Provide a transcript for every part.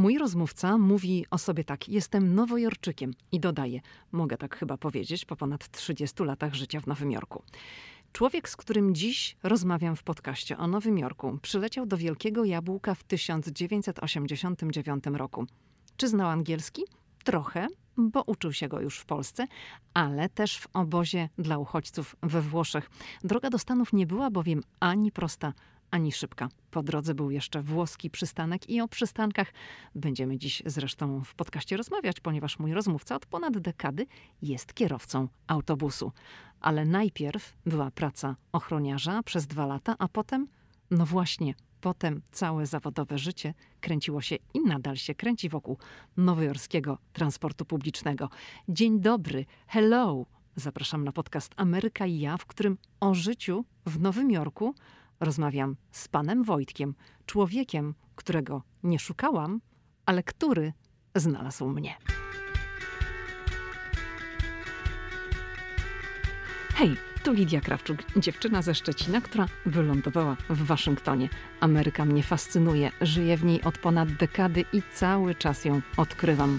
Mój rozmówca mówi o sobie tak: Jestem nowojorczykiem i dodaje: Mogę tak chyba powiedzieć po ponad 30 latach życia w Nowym Jorku. Człowiek, z którym dziś rozmawiam w podcaście o Nowym Jorku, przyleciał do Wielkiego Jabłka w 1989 roku. Czy znał angielski? Trochę, bo uczył się go już w Polsce, ale też w obozie dla uchodźców we Włoszech. Droga do Stanów nie była bowiem ani prosta, ani szybka. Po drodze był jeszcze włoski przystanek i o przystankach będziemy dziś zresztą w podcaście rozmawiać, ponieważ mój rozmówca od ponad dekady jest kierowcą autobusu. Ale najpierw była praca ochroniarza przez dwa lata, a potem, no właśnie, potem całe zawodowe życie kręciło się i nadal się kręci wokół nowojorskiego transportu publicznego. Dzień dobry, hello! Zapraszam na podcast Ameryka i ja, w którym o życiu w Nowym Jorku rozmawiam z panem Wojtkiem, człowiekiem, którego nie szukałam, ale który znalazł mnie. Hej, tu Lidia Krawczuk, dziewczyna ze Szczecina, która wylądowała w Waszyngtonie. Ameryka mnie fascynuje, żyję w niej od ponad dekady i cały czas ją odkrywam.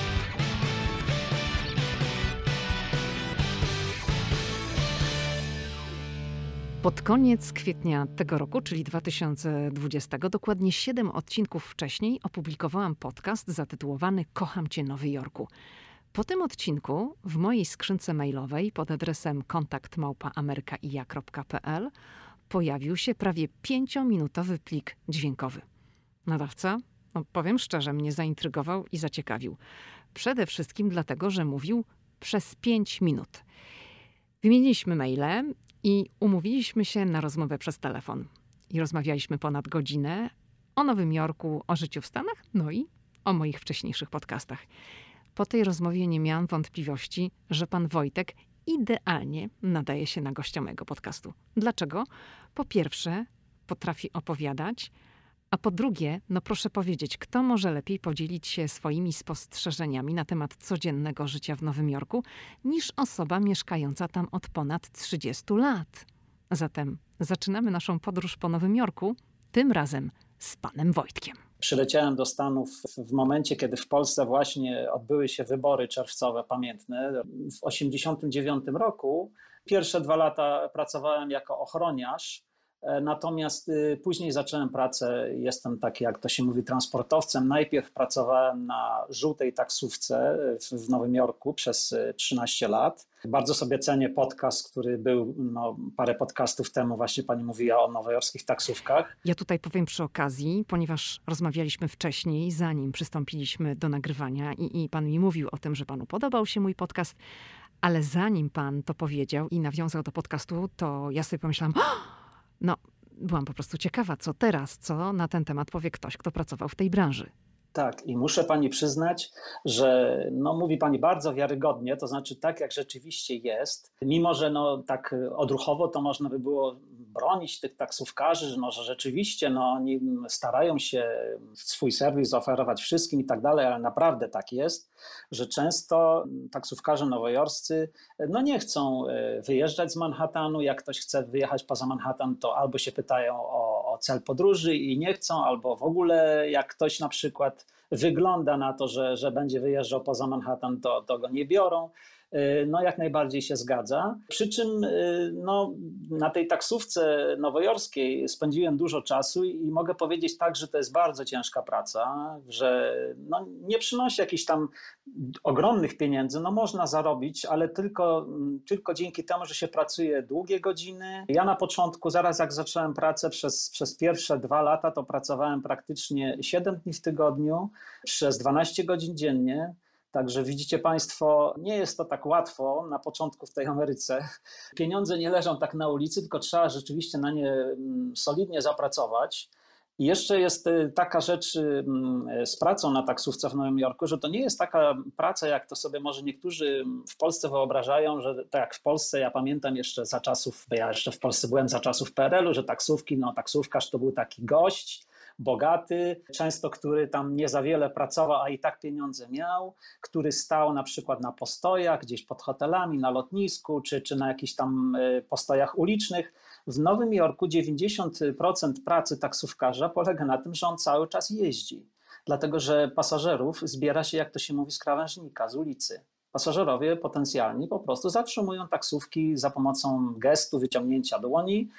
Pod koniec kwietnia tego roku, czyli 2020, dokładnie 7 odcinków wcześniej, opublikowałam podcast zatytułowany Kocham Cię Nowy Jorku. Po tym odcinku w mojej skrzynce mailowej pod adresem kontaktmałpaamerykaija.pl pojawił się prawie pięciominutowy plik dźwiękowy. Nadawca, no powiem szczerze, mnie zaintrygował i zaciekawił. Przede wszystkim dlatego, że mówił przez pięć minut. Wymieniliśmy maile i umówiliśmy się na rozmowę przez telefon. I rozmawialiśmy ponad godzinę o Nowym Jorku, o życiu w Stanach, no i o moich wcześniejszych podcastach. Po tej rozmowie nie miałam wątpliwości, że pan Wojtek idealnie nadaje się na gościa mojego podcastu. Dlaczego? Po pierwsze, potrafi opowiadać, a po drugie, no proszę powiedzieć, kto może lepiej podzielić się swoimi spostrzeżeniami na temat codziennego życia w Nowym Jorku niż osoba mieszkająca tam od ponad 30 lat? Zatem zaczynamy naszą podróż po Nowym Jorku, tym razem z panem Wojtkiem. Przyleciałem do Stanów w momencie, kiedy w Polsce właśnie odbyły się wybory czerwcowe pamiętne. W 1989 roku pierwsze dwa lata pracowałem jako ochroniarz natomiast y, później zacząłem pracę, jestem taki, jak to się mówi, transportowcem. Najpierw pracowałem na żółtej taksówce w Nowym Jorku przez 13 y, lat. Bardzo sobie cenię podcast, który był no, parę podcastów temu, właśnie pani mówiła o nowojorskich taksówkach. Ja tutaj powiem przy okazji, ponieważ rozmawialiśmy wcześniej, zanim przystąpiliśmy do nagrywania, i, i pan mi mówił o tym, że panu podobał się mój podcast. Ale zanim pan to powiedział i nawiązał do podcastu, to ja sobie pomyślałam, no, byłam po prostu ciekawa, co teraz, co na ten temat powie ktoś, kto pracował w tej branży. Tak, i muszę pani przyznać, że no, mówi pani bardzo wiarygodnie, to znaczy tak, jak rzeczywiście jest. Mimo, że no, tak odruchowo to można by było bronić tych taksówkarzy, że może rzeczywiście no, oni starają się swój serwis oferować wszystkim i tak dalej, ale naprawdę tak jest, że często taksówkarze nowojorscy no, nie chcą e, wyjeżdżać z Manhattanu. Jak ktoś chce wyjechać poza Manhattan, to albo się pytają o cel podróży i nie chcą, albo w ogóle jak ktoś na przykład wygląda na to, że, że będzie wyjeżdżał poza Manhattan, to, to go nie biorą. Y, no jak najbardziej się zgadza. Przy czym y, no, na tej taksówce nowojorskiej spędziłem dużo czasu i mogę powiedzieć tak, że to jest bardzo ciężka praca, że no, nie przynosi jakichś tam ogromnych pieniędzy, no można zarobić, ale tylko, tylko dzięki temu, że się pracuje długie godziny. Ja na początku, zaraz jak zacząłem pracę przez, przez pierwsze dwa lata, to pracowałem praktycznie 7 dni w tygodniu, przez 12 godzin dziennie. Także widzicie Państwo, nie jest to tak łatwo na początku w tej Ameryce. Pieniądze nie leżą tak na ulicy, tylko trzeba rzeczywiście na nie mm, solidnie zapracować. I jeszcze jest y, taka rzecz y, mm, z pracą na taksówce w Nowym Jorku, że to nie jest taka praca, jak to sobie może niektórzy w Polsce wyobrażają, że tak jak w Polsce, ja pamiętam jeszcze za czasów, ja jeszcze w Polsce byłem za czasów PRL-u, że taksówki, no taksówkarz to był taki gość, bogaty, często który tam nie za wiele pracował, a i tak pieniądze miał, który stał na przykład na postojach gdzieś pod hotelami, na lotnisku, czy, czy na jakichś tam y, postojach ulicznych. W Nowym Jorku 90% pracy taksówkarza polega na tym, że on cały czas jeździ, dlatego że pasażerów zbiera się, jak to się mówi, z krawężnika, z ulicy. Pasażerowie potencjalni po prostu zatrzymują taksówki za pomocą gestu, wyciągnięcia dłoni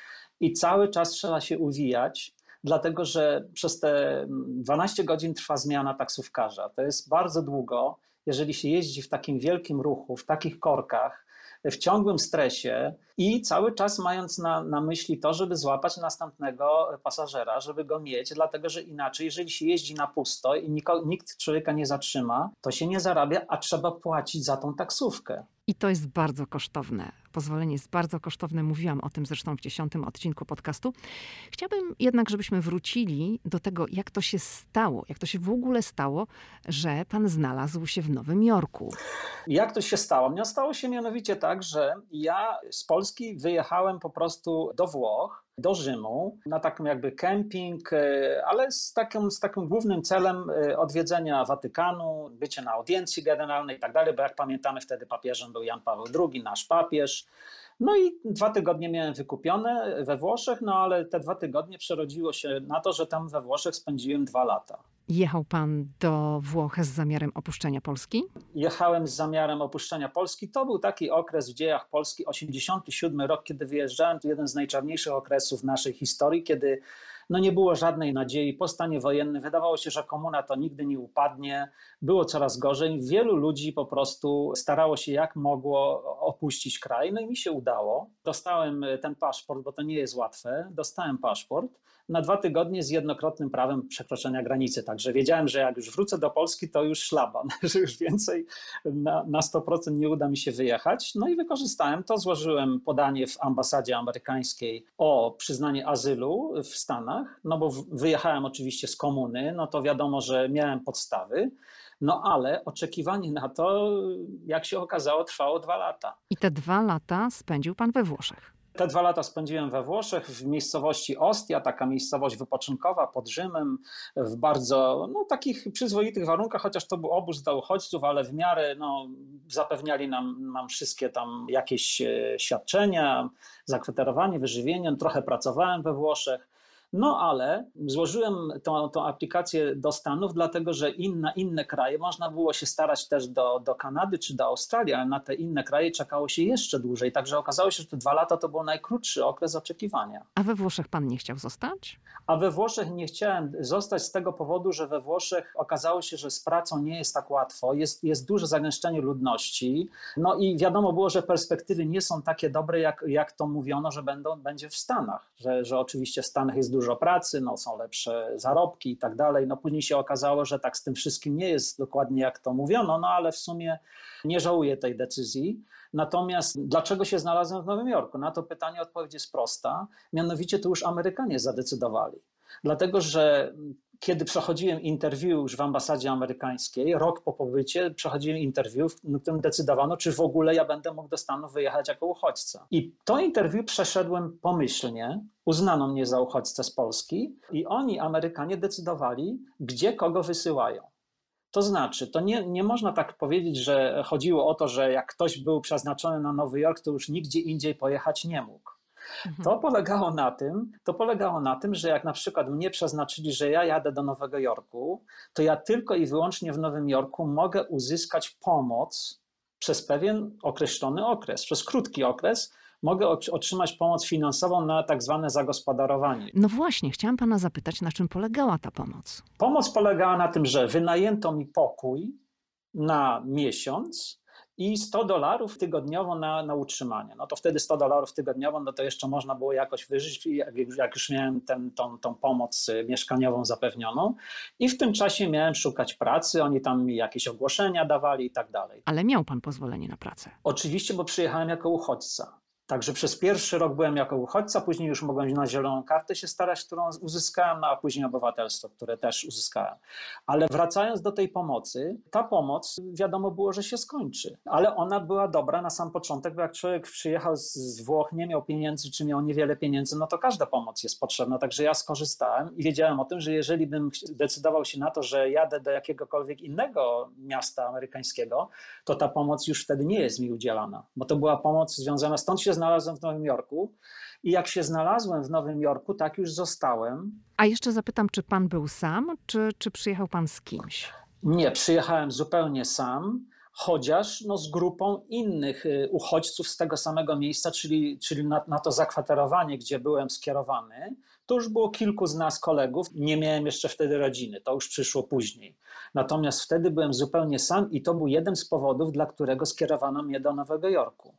i cały czas trzeba się uwijać, dlatego że przez te 12 godzin trwa zmiana taksówkarza. To jest bardzo długo, jeżeli się jeździ w takim wielkim ruchu, w takich korkach, w ciągłym stresie i cały czas mając na, na myśli to, żeby złapać następnego pasażera, żeby go mieć, dlatego że inaczej, jeżeli się jeździ na pusto i niko, nikt człowieka nie zatrzyma, to się nie zarabia, a trzeba płacić za tą taksówkę. I to jest bardzo kosztowne. Pozwolenie jest bardzo kosztowne. Mówiłam o tym zresztą w dziesiątym odcinku podcastu. Chciałabym jednak, żebyśmy wrócili do tego, jak to się stało, jak to się w ogóle stało, że pan znalazł się w Nowym Jorku. Jak to się stało? No, stało się mianowicie tak, że ja z Polski wyjechałem po prostu do Włoch do Rzymu na takim jakby kemping, e, ale z takim, z takim głównym celem e, odwiedzenia Watykanu, bycie na audiencji generalnej i tak dalej, bo jak pamiętamy wtedy papieżem był Jan Paweł II, nasz papież. No i dwa tygodnie miałem wykupione we Włoszech, no ale te dwa tygodnie przerodziło się na to, że tam we Włoszech spędziłem dwa lata. Jechał pan do Włoch z zamiarem opuszczenia Polski? Jechałem z zamiarem opuszczenia Polski. To był taki okres w dziejach Polski, 87 rok, kiedy wyjeżdżałem. To jeden z najczarniejszych okresów naszej historii, kiedy no nie było żadnej nadziei po stanie wojennym. Wydawało się, że komuna to nigdy nie upadnie. Było coraz gorzej. Wielu ludzi po prostu starało się jak mogło opuścić kraj. No i mi się udało. Dostałem ten paszport, bo to nie jest łatwe. Dostałem paszport na dwa tygodnie z jednokrotnym prawem przekroczenia granicy. Także wiedziałem, że jak już wrócę do Polski, to już szlaban, że już więcej na, na 100% nie uda mi się wyjechać. No i wykorzystałem to, złożyłem podanie w ambasadzie amerykańskiej o przyznanie azylu w Stanach, no bo wyjechałem oczywiście z komuny, no to wiadomo, że miałem podstawy. No ale oczekiwanie na to, jak się okazało, trwało dwa lata. I te dwa lata spędził pan we Włoszech. Te dwa lata spędziłem we Włoszech, w miejscowości Ostia, taka miejscowość wypoczynkowa pod Rzymem, w bardzo no, takich przyzwoitych warunkach, chociaż to był obóz dla uchodźców, ale w miarę no, zapewniali nam, nam wszystkie tam jakieś e, świadczenia, zakwaterowanie, wyżywienie. Trochę pracowałem we Włoszech. No ale złożyłem tą, tą aplikację do Stanów, dlatego że in, na inne kraje można było się starać też do, do Kanady czy do Australii, ale na te inne kraje czekało się jeszcze dłużej. Także okazało się, że te dwa lata to był najkrótszy okres oczekiwania. A we Włoszech pan nie chciał zostać? A we Włoszech nie chciałem zostać z tego powodu, że we Włoszech okazało się, że z pracą nie jest tak łatwo. Jest, jest duże zagęszczenie ludności. No i wiadomo było, że perspektywy nie są takie dobre, jak, jak to mówiono, że będą, będzie w Stanach. Że, że oczywiście w Stanach jest dużo dużo pracy, no, są lepsze zarobki i tak dalej. No, później się okazało, że tak z tym wszystkim nie jest dokładnie jak to mówiono, no ale w sumie nie żałuję tej decyzji. Natomiast dlaczego się znalazłem w Nowym Jorku? Na to pytanie odpowiedź jest prosta. Mianowicie to już Amerykanie zadecydowali. Dlatego, że kiedy przechodziłem interview już w ambasadzie amerykańskiej, rok po pobycie, przechodziłem interview, w którym decydowano, czy w ogóle ja będę mógł do Stanów wyjechać jako uchodźca. I to interview przeszedłem pomyślnie, uznano mnie za uchodźcę z Polski i oni, Amerykanie, decydowali, gdzie kogo wysyłają. To znaczy, to nie, nie można tak powiedzieć, że chodziło o to, że jak ktoś był przeznaczony na Nowy Jork, to już nigdzie indziej pojechać nie mógł. Mhm. To polegało na tym, to polegało na tym, że jak na przykład mnie przeznaczyli, że ja jadę do Nowego Jorku, to ja tylko i wyłącznie w Nowym Jorku mogę uzyskać pomoc przez pewien określony okres, przez krótki okres, mogę otrzymać pomoc finansową na tak zwane zagospodarowanie. No właśnie, chciałam pana zapytać, na czym polegała ta pomoc? Pomoc polegała na tym, że wynajęto mi pokój na miesiąc i 100 dolarów tygodniowo na, na utrzymanie. No to wtedy 100 dolarów tygodniowo, no to jeszcze można było jakoś wyżyć, jak, jak już miałem ten, tą, tą pomoc y, mieszkaniową zapewnioną. I w tym czasie miałem szukać pracy, oni tam mi jakieś ogłoszenia dawali i tak dalej. Ale miał pan pozwolenie na pracę? Oczywiście, bo przyjechałem jako uchodźca. Także przez pierwszy rok byłem jako uchodźca, później już mogłem na zieloną kartę się starać, którą uzyskałem, no a później obywatelstwo, które też uzyskałem. Ale wracając do tej pomocy, ta pomoc wiadomo było, że się skończy, ale ona była dobra na sam początek, bo jak człowiek przyjechał z Włoch, nie miał pieniędzy, czy miał niewiele pieniędzy, no to każda pomoc jest potrzebna. Także ja skorzystałem i wiedziałem o tym, że jeżeli bym decydował się na to, że jadę do jakiegokolwiek innego miasta amerykańskiego, to ta pomoc już wtedy nie jest mi udzielana, bo to była pomoc związana, stąd się znalazłem w Nowym Jorku. I jak się znalazłem w Nowym Jorku, tak już zostałem. A jeszcze zapytam, czy pan był sam, czy, czy przyjechał pan z kimś? Nie, przyjechałem zupełnie sam, chociaż no, z grupą innych y, uchodźców z tego samego miejsca, czyli, czyli na, na to zakwaterowanie, gdzie byłem skierowany. To już było kilku z nas kolegów. Nie miałem jeszcze wtedy rodziny, to już przyszło później. Natomiast wtedy byłem zupełnie sam i to był jeden z powodów, dla którego skierowano mnie do Nowego Jorku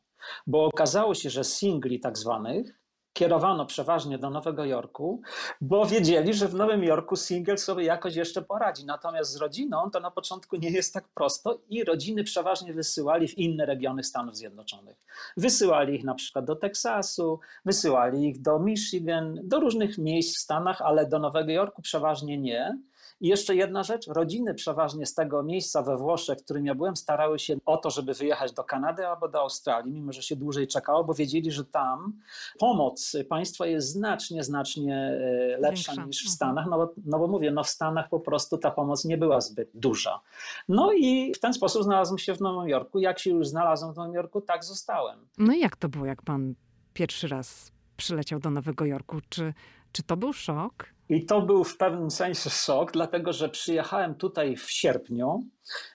bo okazało się, że singli tak zwanych kierowano przeważnie do Nowego Jorku, bo wiedzieli, że w Nowym Jorku single sobie jakoś jeszcze poradzi. Natomiast z rodziną to na początku nie jest tak prosto i rodziny przeważnie wysyłali w inne regiony Stanów Zjednoczonych. Wysyłali ich na przykład do Teksasu, wysyłali ich do Michigan, do różnych miejsc w Stanach, ale do Nowego Jorku przeważnie nie. I jeszcze jedna rzecz, rodziny przeważnie z tego miejsca we Włoszech, w którym ja byłem, starały się o to, żeby wyjechać do Kanady albo do Australii, mimo że się dłużej czekało, bo wiedzieli, że tam pomoc państwa jest znacznie, znacznie e, lepsza Większa. niż w mhm. Stanach, no bo, no bo mówię, no w Stanach po prostu ta pomoc nie była zbyt duża. No i w ten sposób znalazłem się w Nowym Jorku. Jak się już znalazłem w Nowym Jorku, tak zostałem. No i jak to było, jak pan pierwszy raz przyleciał do Nowego Jorku? Czy, czy to był szok? I to był w pewnym sensie szok, dlatego że przyjechałem tutaj w sierpniu,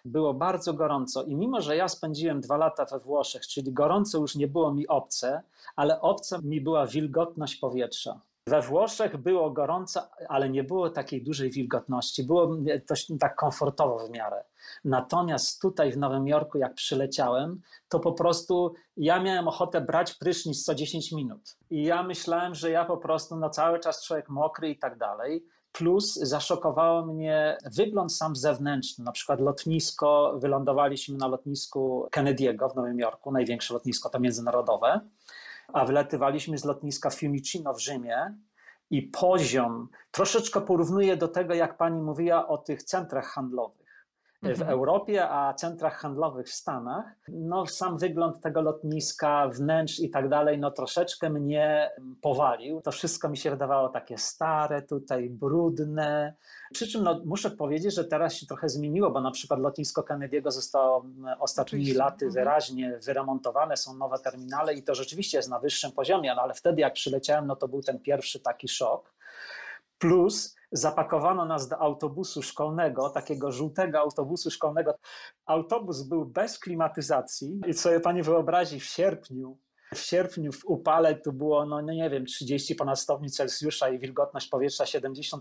było bardzo gorąco i mimo, że ja spędziłem dwa lata we Włoszech, czyli gorąco już nie było mi obce, ale obca mi była wilgotność powietrza. We Włoszech było gorąco, ale nie było takiej dużej wilgotności. Było dość tak komfortowo w miarę. Natomiast tutaj w Nowym Jorku, jak przyleciałem, to po prostu ja miałem ochotę brać prysznic co 10 minut. I ja myślałem, że ja po prostu no, cały czas człowiek mokry i tak dalej. Plus zaszokowało mnie wygląd sam zewnętrzny. Na przykład lotnisko, wylądowaliśmy na lotnisku Kennedy'ego w Nowym Jorku, największe lotnisko to międzynarodowe a wylatywaliśmy z lotniska Fiumicino w Rzymie i poziom troszeczkę porównuje do tego, jak pani mówiła o tych centrach handlowych w mhm. Europie, a centrach handlowych w Stanach. No, sam wygląd tego lotniska, wnętrz i tak dalej, no troszeczkę mnie powalił. To wszystko mi się wydawało takie stare, tutaj brudne. Przy czym no, muszę powiedzieć, że teraz się trochę zmieniło, bo na przykład lotnisko Kennedy'ego zostało ostatnimi Oczywiście. laty mhm. wyraźnie wyremontowane, są nowe terminale i to rzeczywiście jest na wyższym poziomie, no, ale wtedy jak przyleciałem, no to był ten pierwszy taki szok. Plus zapakowano nas do autobusu szkolnego, takiego żółtego autobusu szkolnego. Autobus był bez klimatyzacji. I sobie pani wyobrazi w sierpniu, w sierpniu w upale to było, no nie wiem, 30 ponad stopni Celsjusza i wilgotność powietrza 70%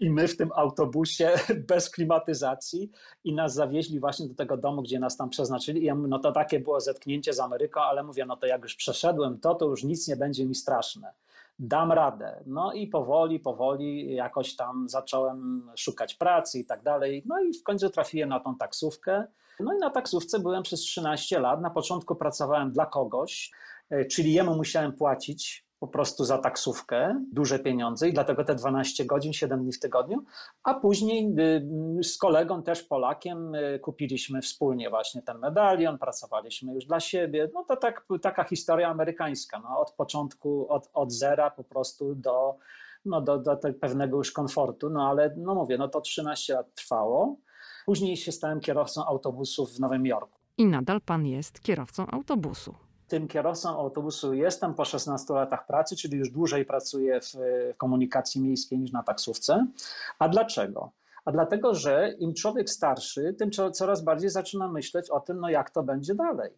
i my w tym autobusie bez klimatyzacji. I nas zawieźli właśnie do tego domu, gdzie nas tam przeznaczyli. I no to takie było zetknięcie z Ameryką, ale mówię, no to jak już przeszedłem to, to już nic nie będzie mi straszne dam radę. No i powoli, powoli jakoś tam zacząłem szukać pracy i tak dalej. No i w końcu trafiłem na tą taksówkę. No i na taksówce byłem przez 13 lat. Na początku pracowałem dla kogoś, e, czyli jemu musiałem płacić po prostu za taksówkę duże pieniądze i dlatego te 12 godzin, 7 dni w tygodniu, a później y, z kolegą też Polakiem y, kupiliśmy wspólnie właśnie ten medalion, pracowaliśmy już dla siebie. No to tak, taka historia amerykańska, no, od początku, od, od zera po prostu do, no, do, do pewnego już komfortu, no ale no mówię, no to 13 lat trwało. Później się stałem kierowcą autobusów w Nowym Jorku. I nadal pan jest kierowcą autobusu tym kierowcą autobusu jestem po 16 latach pracy, czyli już dłużej pracuję w, komunikacji miejskiej niż na taksówce. A dlaczego? A dlatego, że im człowiek starszy, tym coraz bardziej zaczyna myśleć o tym, no jak to będzie dalej.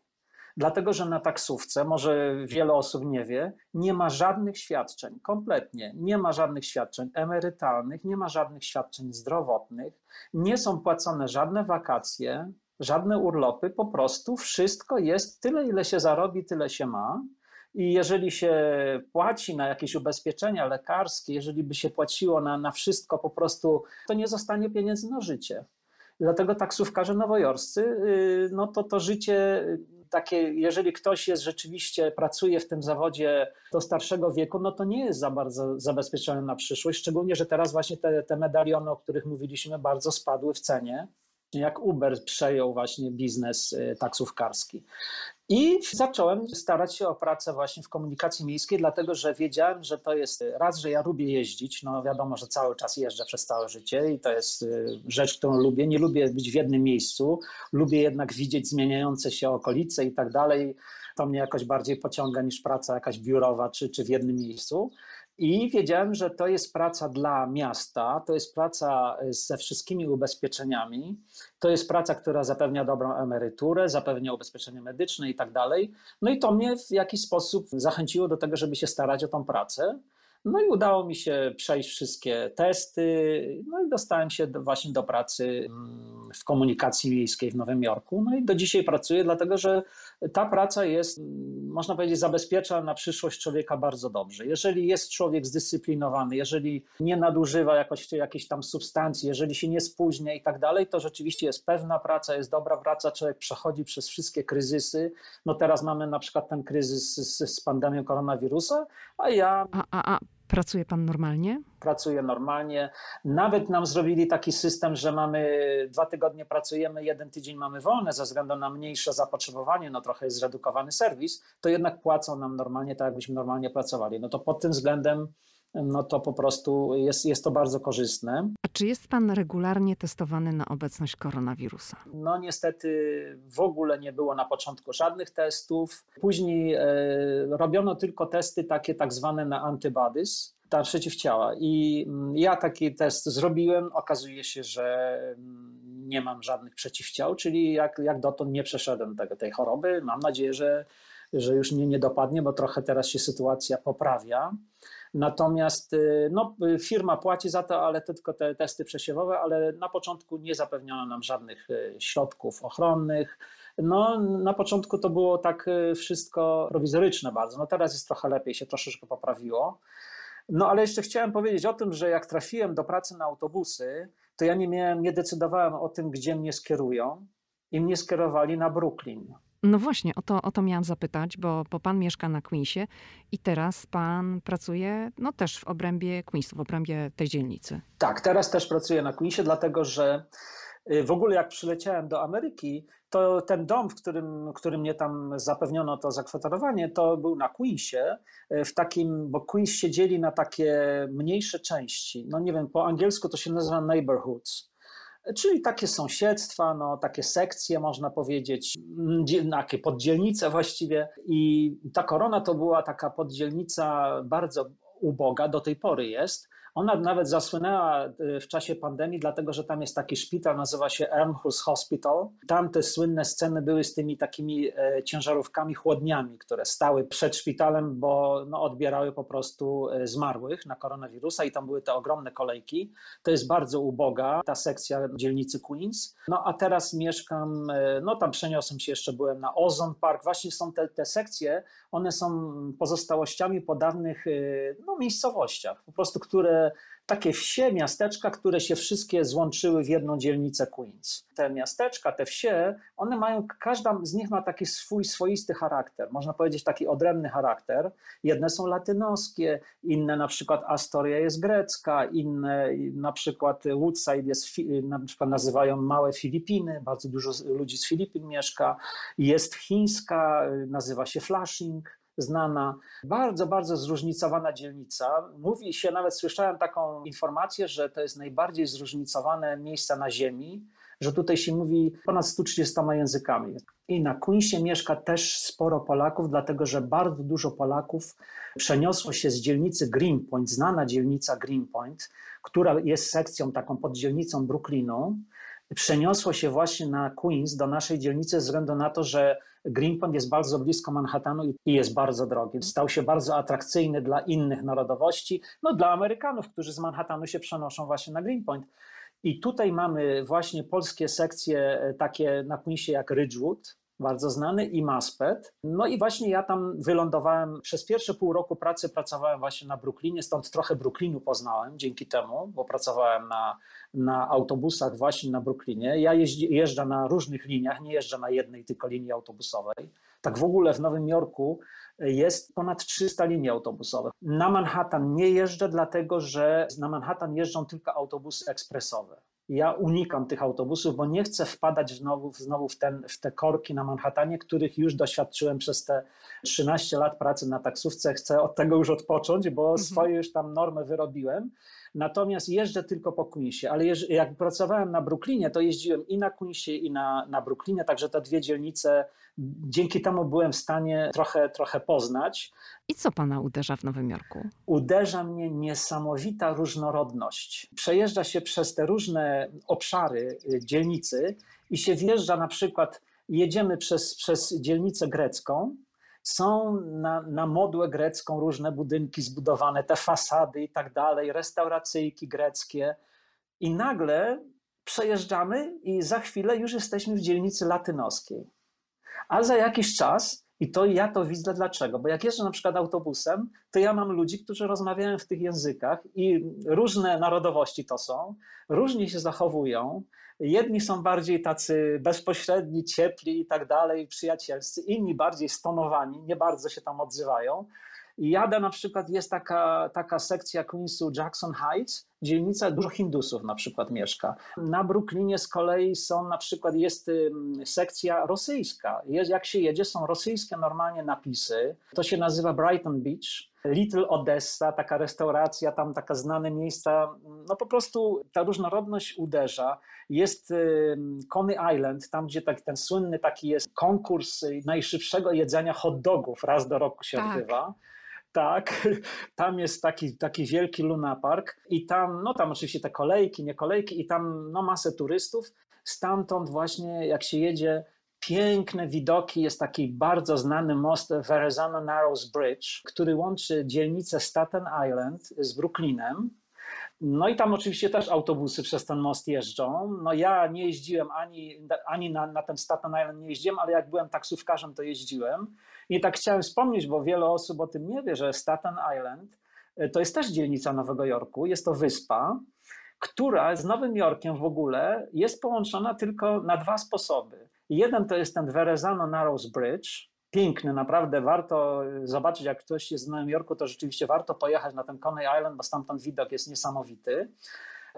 Dlatego, że na taksówce, może wiele osób nie wie, nie ma żadnych świadczeń, kompletnie. Nie ma żadnych świadczeń emerytalnych, nie ma żadnych świadczeń zdrowotnych, nie są płacone żadne wakacje, żadne urlopy, po prostu wszystko jest tyle, ile się zarobi, tyle się ma. I jeżeli się płaci na jakieś ubezpieczenia lekarskie, jeżeli by się płaciło na, na wszystko, po prostu to nie zostanie pieniędzy na życie. Dlatego taksówkarze nowojorscy, y, no to to życie takie, jeżeli ktoś jest rzeczywiście, pracuje w tym zawodzie do starszego wieku, no to nie jest za bardzo zabezpieczony na przyszłość, szczególnie, że teraz właśnie te, te medaliony, o których mówiliśmy, bardzo spadły w cenie jak Uber przejął właśnie biznes y, taksówkarski. I zacząłem starać się o pracę właśnie w komunikacji miejskiej, dlatego że wiedziałem, że to jest raz, że ja lubię jeździć. No wiadomo, że cały czas jeżdżę przez całe życie i to jest y, rzecz, którą lubię. Nie lubię być w jednym miejscu, lubię jednak widzieć zmieniające się okolice i tak dalej. To mnie jakoś bardziej pociąga niż praca jakaś biurowa czy, czy w jednym miejscu. I wiedziałem, że to jest praca dla miasta, to jest praca ze wszystkimi ubezpieczeniami, to jest praca, która zapewnia dobrą emeryturę, zapewnia ubezpieczenie medyczne i tak dalej. No i to mnie w jakiś sposób zachęciło do tego, żeby się starać o tą pracę. No i udało mi się przejść wszystkie testy, no i dostałem się do, właśnie do pracy mm, w komunikacji miejskiej w Nowym Jorku. No i do dzisiaj pracuję, dlatego że ta praca jest, mm, można powiedzieć, zabezpiecza na przyszłość człowieka bardzo dobrze. Jeżeli jest człowiek zdyscyplinowany, jeżeli nie nadużywa jakoś, jakiejś tam substancji, jeżeli się nie spóźnia i tak dalej, to rzeczywiście jest pewna praca, jest dobra praca, człowiek przechodzi przez wszystkie kryzysy. No teraz mamy na przykład ten kryzys z, z pandemią koronawirusa, a ja... A, a, a Pracuje pan normalnie? Pracuję normalnie. Nawet nam zrobili taki system, że mamy dwa tygodnie pracujemy, jeden tydzień mamy wolne ze względu na mniejsze zapotrzebowanie, no trochę jest zredukowany serwis, to jednak płacą nam normalnie tak, jakbyśmy normalnie pracowali. No to pod tym względem no to po prostu jest, jest to bardzo korzystne. Czy jest pan regularnie testowany na obecność koronawirusa? No niestety w ogóle nie było na początku żadnych testów. Później e, robiono tylko testy takie tak zwane na antibodies, ta przeciwciała. I mm, ja taki test zrobiłem. Okazuje się, że mm, nie mam żadnych przeciwciał, czyli jak, jak dotąd nie przeszedłem tego, tej choroby. Mam nadzieję, że, że już mnie nie dopadnie, bo trochę teraz się sytuacja poprawia. Natomiast y, no, firma płaci za to, ale tylko te testy przesiewowe, ale na początku nie zapewniono nam żadnych y, środków ochronnych. No, na początku to było tak y, wszystko prowizoryczne bardzo. No teraz jest trochę lepiej, się troszeczkę poprawiło. No ale jeszcze chciałem powiedzieć o tym, że jak trafiłem do pracy na autobusy, to ja nie miałem, nie decydowałem o tym, gdzie mnie skierują i mnie skierowali na Brooklyn. No właśnie, o to, o to miałam zapytać, bo, bo pan mieszka na Queensie i teraz pan pracuje no też w obrębie Queensu, w obrębie tej dzielnicy. Tak, teraz też pracuję na Queensie, dlatego że y, w ogóle jak przyleciałem do Ameryki, to ten dom, w którym, którym mnie tam zapewniono to zakwaterowanie, to był na Queensie, y, w takim, bo Queens się dzieli na takie mniejsze części. No nie wiem, po angielsku to się nazywa neighborhoods czyli takie sąsiedztwa, no, takie sekcje, można powiedzieć, takie poddzielnice właściwie. I ta korona to była taka poddzielnica bardzo uboga, do tej pory jest, ona nawet zasłynęła y, w czasie pandemii, dlatego że tam jest taki szpital, nazywa się Elmhurst Hospital. Tam te słynne sceny były z tymi takimi e, ciężarówkami chłodniami, które stały przed szpitalem, bo no, odbierały po prostu e, zmarłych na koronawirusa i tam były te ogromne kolejki. To jest bardzo uboga ta sekcja dzielnicy Queens. No a teraz mieszkam, e, no tam przeniosłem się jeszcze, byłem na Ozone Park. Właśnie są te, te sekcje, one są pozostałościami po dawnych no, miejscowościach, po prostu, które takie wsie, miasteczka, które się wszystkie złączyły w jedną dzielnicę Queens. Te miasteczka, te wsie, one mają, każda z nich ma taki swój swoisty charakter, można powiedzieć taki odrębny charakter. Jedne są latynoskie, inne na przykład Astoria jest grecka, inne na przykład Woodside jest, na przykład nazywają małe Filipiny, bardzo dużo ludzi z Filipin mieszka. Jest chińska, nazywa się Flushing znana, bardzo, bardzo zróżnicowana dzielnica. Mówi się, nawet słyszałem taką informację, że to jest najbardziej zróżnicowane miejsce na Ziemi, że tutaj się mówi ponad 130 językami. I na Queensie mieszka też sporo Polaków, dlatego że bardzo dużo Polaków przeniosło się z dzielnicy Greenpoint, znana dzielnica Greenpoint, która jest sekcją, taką poddzielnicą Brooklynu, przeniosło się właśnie na Queens, do naszej dzielnicy, ze względu na to, że Greenpoint jest bardzo blisko Manhattanu i jest bardzo drogi. Stał się bardzo atrakcyjny dla innych narodowości, no dla Amerykanów, którzy z Manhattanu się przenoszą właśnie na Greenpoint. I tutaj mamy właśnie polskie sekcje e, takie na Queensie jak Ridgewood, bardzo znany, i Maspet. No i właśnie ja tam wylądowałem, przez pierwsze pół roku pracy pracowałem właśnie na Brooklynie, stąd trochę Brooklynu poznałem dzięki temu, bo pracowałem na, na autobusach właśnie na Brooklynie. Ja jeździ, jeżdżę na różnych liniach, nie jeżdżę na jednej tylko linii autobusowej. Tak w ogóle w Nowym Jorku jest ponad 300 linii autobusowych. Na Manhattan nie jeżdżę, dlatego że na Manhattan jeżdżą tylko autobusy ekspresowe. Ja unikam tych autobusów, bo nie chcę wpadać znowu, znowu w, ten, w te korki na Manhattanie, których już doświadczyłem przez te 13 lat pracy na taksówce. Chcę od tego już odpocząć, bo mhm. swoje już tam normy wyrobiłem. Natomiast jeżdżę tylko po Queensie, ale jak pracowałem na Brooklynie, to jeździłem i na Queensie, i na, na Brooklynie, także te dwie dzielnice, dzięki temu byłem w stanie trochę, trochę poznać. I co pana uderza w Nowym Jorku? Uderza mnie niesamowita różnorodność. Przejeżdża się przez te różne obszary y, dzielnicy i się wjeżdża na przykład, jedziemy przez, przez dzielnicę grecką, są na, na modłę grecką różne budynki zbudowane, te fasady i tak dalej, restauracyjki greckie. I nagle przejeżdżamy i za chwilę już jesteśmy w dzielnicy latynoskiej. A za jakiś czas, i to ja to widzę dlaczego, bo jak jeżdżę na przykład autobusem, to ja mam ludzi, którzy rozmawiają w tych językach i różne narodowości to są, różnie się zachowują, Jedni są bardziej tacy bezpośredni, ciepli i tak dalej, przyjacielscy, inni bardziej stonowani, nie bardzo się tam odzywają. I jadę na przykład, jest taka, taka sekcja Queensu Jackson Heights, dzielnica, dużo Hindusów na przykład mieszka. Na Brooklynie z kolei są na przykład, jest sekcja rosyjska. Jest, jak się jedzie, są rosyjskie normalnie napisy. To się nazywa Brighton Beach. Little Odessa, taka restauracja, tam taka znane miejsca. No po prostu ta różnorodność uderza. Jest Coney Island, tam gdzie tak, ten słynny taki jest konkurs najszybszego jedzenia hot dogów, raz do roku się tak. odbywa. Tak, tam jest taki, taki wielki Luna Park i tam, no tam oczywiście te kolejki, nie kolejki i tam no masę turystów. Stamtąd właśnie jak się jedzie, piękne widoki, jest taki bardzo znany most Verrazano Narrows Bridge, który łączy dzielnicę Staten Island z Brooklynem. No i tam oczywiście też autobusy przez ten most jeżdżą. No ja nie jeździłem ani, ani na, na ten Staten Island nie jeździłem, ale jak byłem taksówkarzem, to jeździłem. I tak chciałem wspomnieć, bo wiele osób o tym nie wie, że Staten Island e, to jest też dzielnica Nowego Jorku, jest to wyspa, która z Nowym Jorkiem w ogóle jest połączona tylko na dwa sposoby. Jeden to jest ten Verrazano Narrows Bridge, piękny, naprawdę warto zobaczyć, jak ktoś jest w Nowym Jorku, to rzeczywiście warto pojechać na ten Coney Island, bo stamtąd widok jest niesamowity.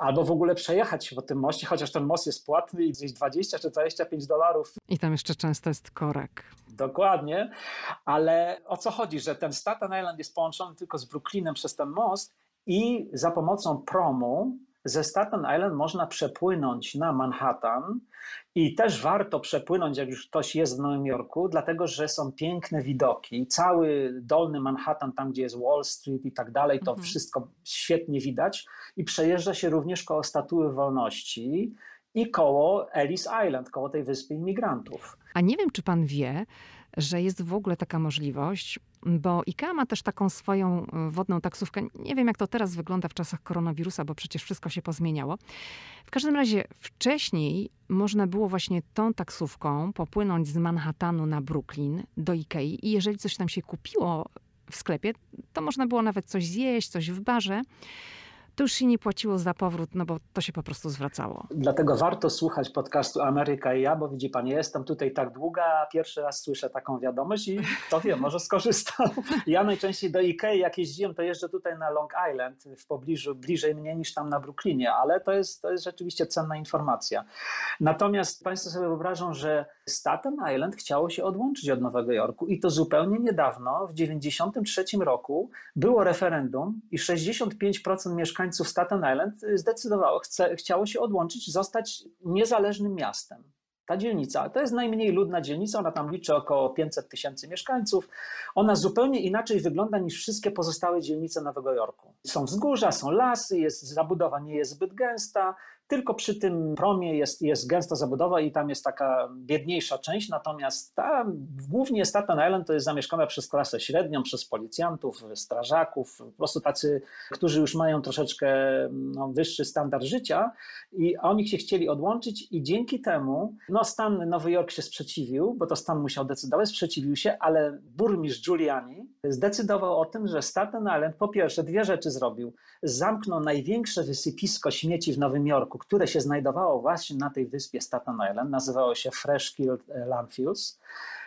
Albo w ogóle przejechać się po tym moście, chociaż ten most jest płatny i gdzieś 20 czy 25 dolarów. I tam jeszcze często jest korek. Dokładnie, ale o co chodzi, że ten Staten Island jest połączony tylko z Brooklynem przez ten most i za pomocą promu ze Staten Island można przepłynąć na Manhattan i też warto przepłynąć, jak już ktoś jest w Nowym Jorku, dlatego że są piękne widoki. Cały dolny Manhattan, tam gdzie jest Wall Street i tak dalej, to mhm. wszystko świetnie widać. I przejeżdża się również koło Statuły Wolności i koło Ellis Island, koło tej wyspy imigrantów. A nie wiem, czy pan wie, że jest w ogóle taka możliwość, bo IKEA ma też taką swoją e, wodną taksówkę. Nie wiem, jak to teraz wygląda w czasach koronawirusa, bo przecież wszystko się pozmieniało. W każdym razie wcześniej można było właśnie tą taksówką popłynąć z Manhattanu na Brooklyn do Ikei i jeżeli coś tam się kupiło w sklepie, to można było nawet coś zjeść, coś w barze to już się nie płaciło za powrót, no bo to się po prostu zwracało. Dlatego warto słuchać podcastu Ameryka i ja, bo widzi pan, jestem tutaj tak długa, pierwszy raz słyszę taką wiadomość i kto wie, może skorzystam. Ja najczęściej do Ikei, jak jeździłem, to jeżdżę tutaj na Long Island, w pobliżu, bliżej mnie niż tam na Brooklynie, ale to jest, to jest rzeczywiście cenna informacja. Natomiast państwo sobie wyobrażą, że Staten Island chciało się odłączyć od Nowego Jorku i to zupełnie niedawno, w 1993 roku, było referendum i 65% mieszkańców mieszkańców Staten Island y, zdecydowało, chce, chciało się odłączyć, zostać niezależnym miastem. Ta dzielnica, to jest najmniej ludna dzielnica, ona tam liczy około 500 tysięcy mieszkańców. Ona zupełnie inaczej wygląda niż wszystkie pozostałe dzielnice Nowego Jorku. Są wzgórza, są lasy, jest, zabudowa nie jest zbyt gęsta, tylko przy tym promie jest, jest gęsta zabudowa i tam jest taka biedniejsza część, natomiast ta, głównie Staten Island to jest zamieszkana przez klasę średnią, przez policjantów, strażaków, po prostu tacy, którzy już mają troszeczkę no, wyższy standard życia i oni się chcieli odłączyć i dzięki temu no, stan Nowy Jork się sprzeciwił, bo to stan musiał decydować, sprzeciwił się, ale burmistrz Giuliani zdecydował o tym, że Staten Island po pierwsze dwie rzeczy zrobił. Zamknął największe wysypisko śmieci w Nowym Jorku, które się znajdowało właśnie na tej wyspie Staten Island, nazywało się Freshfield Landfills.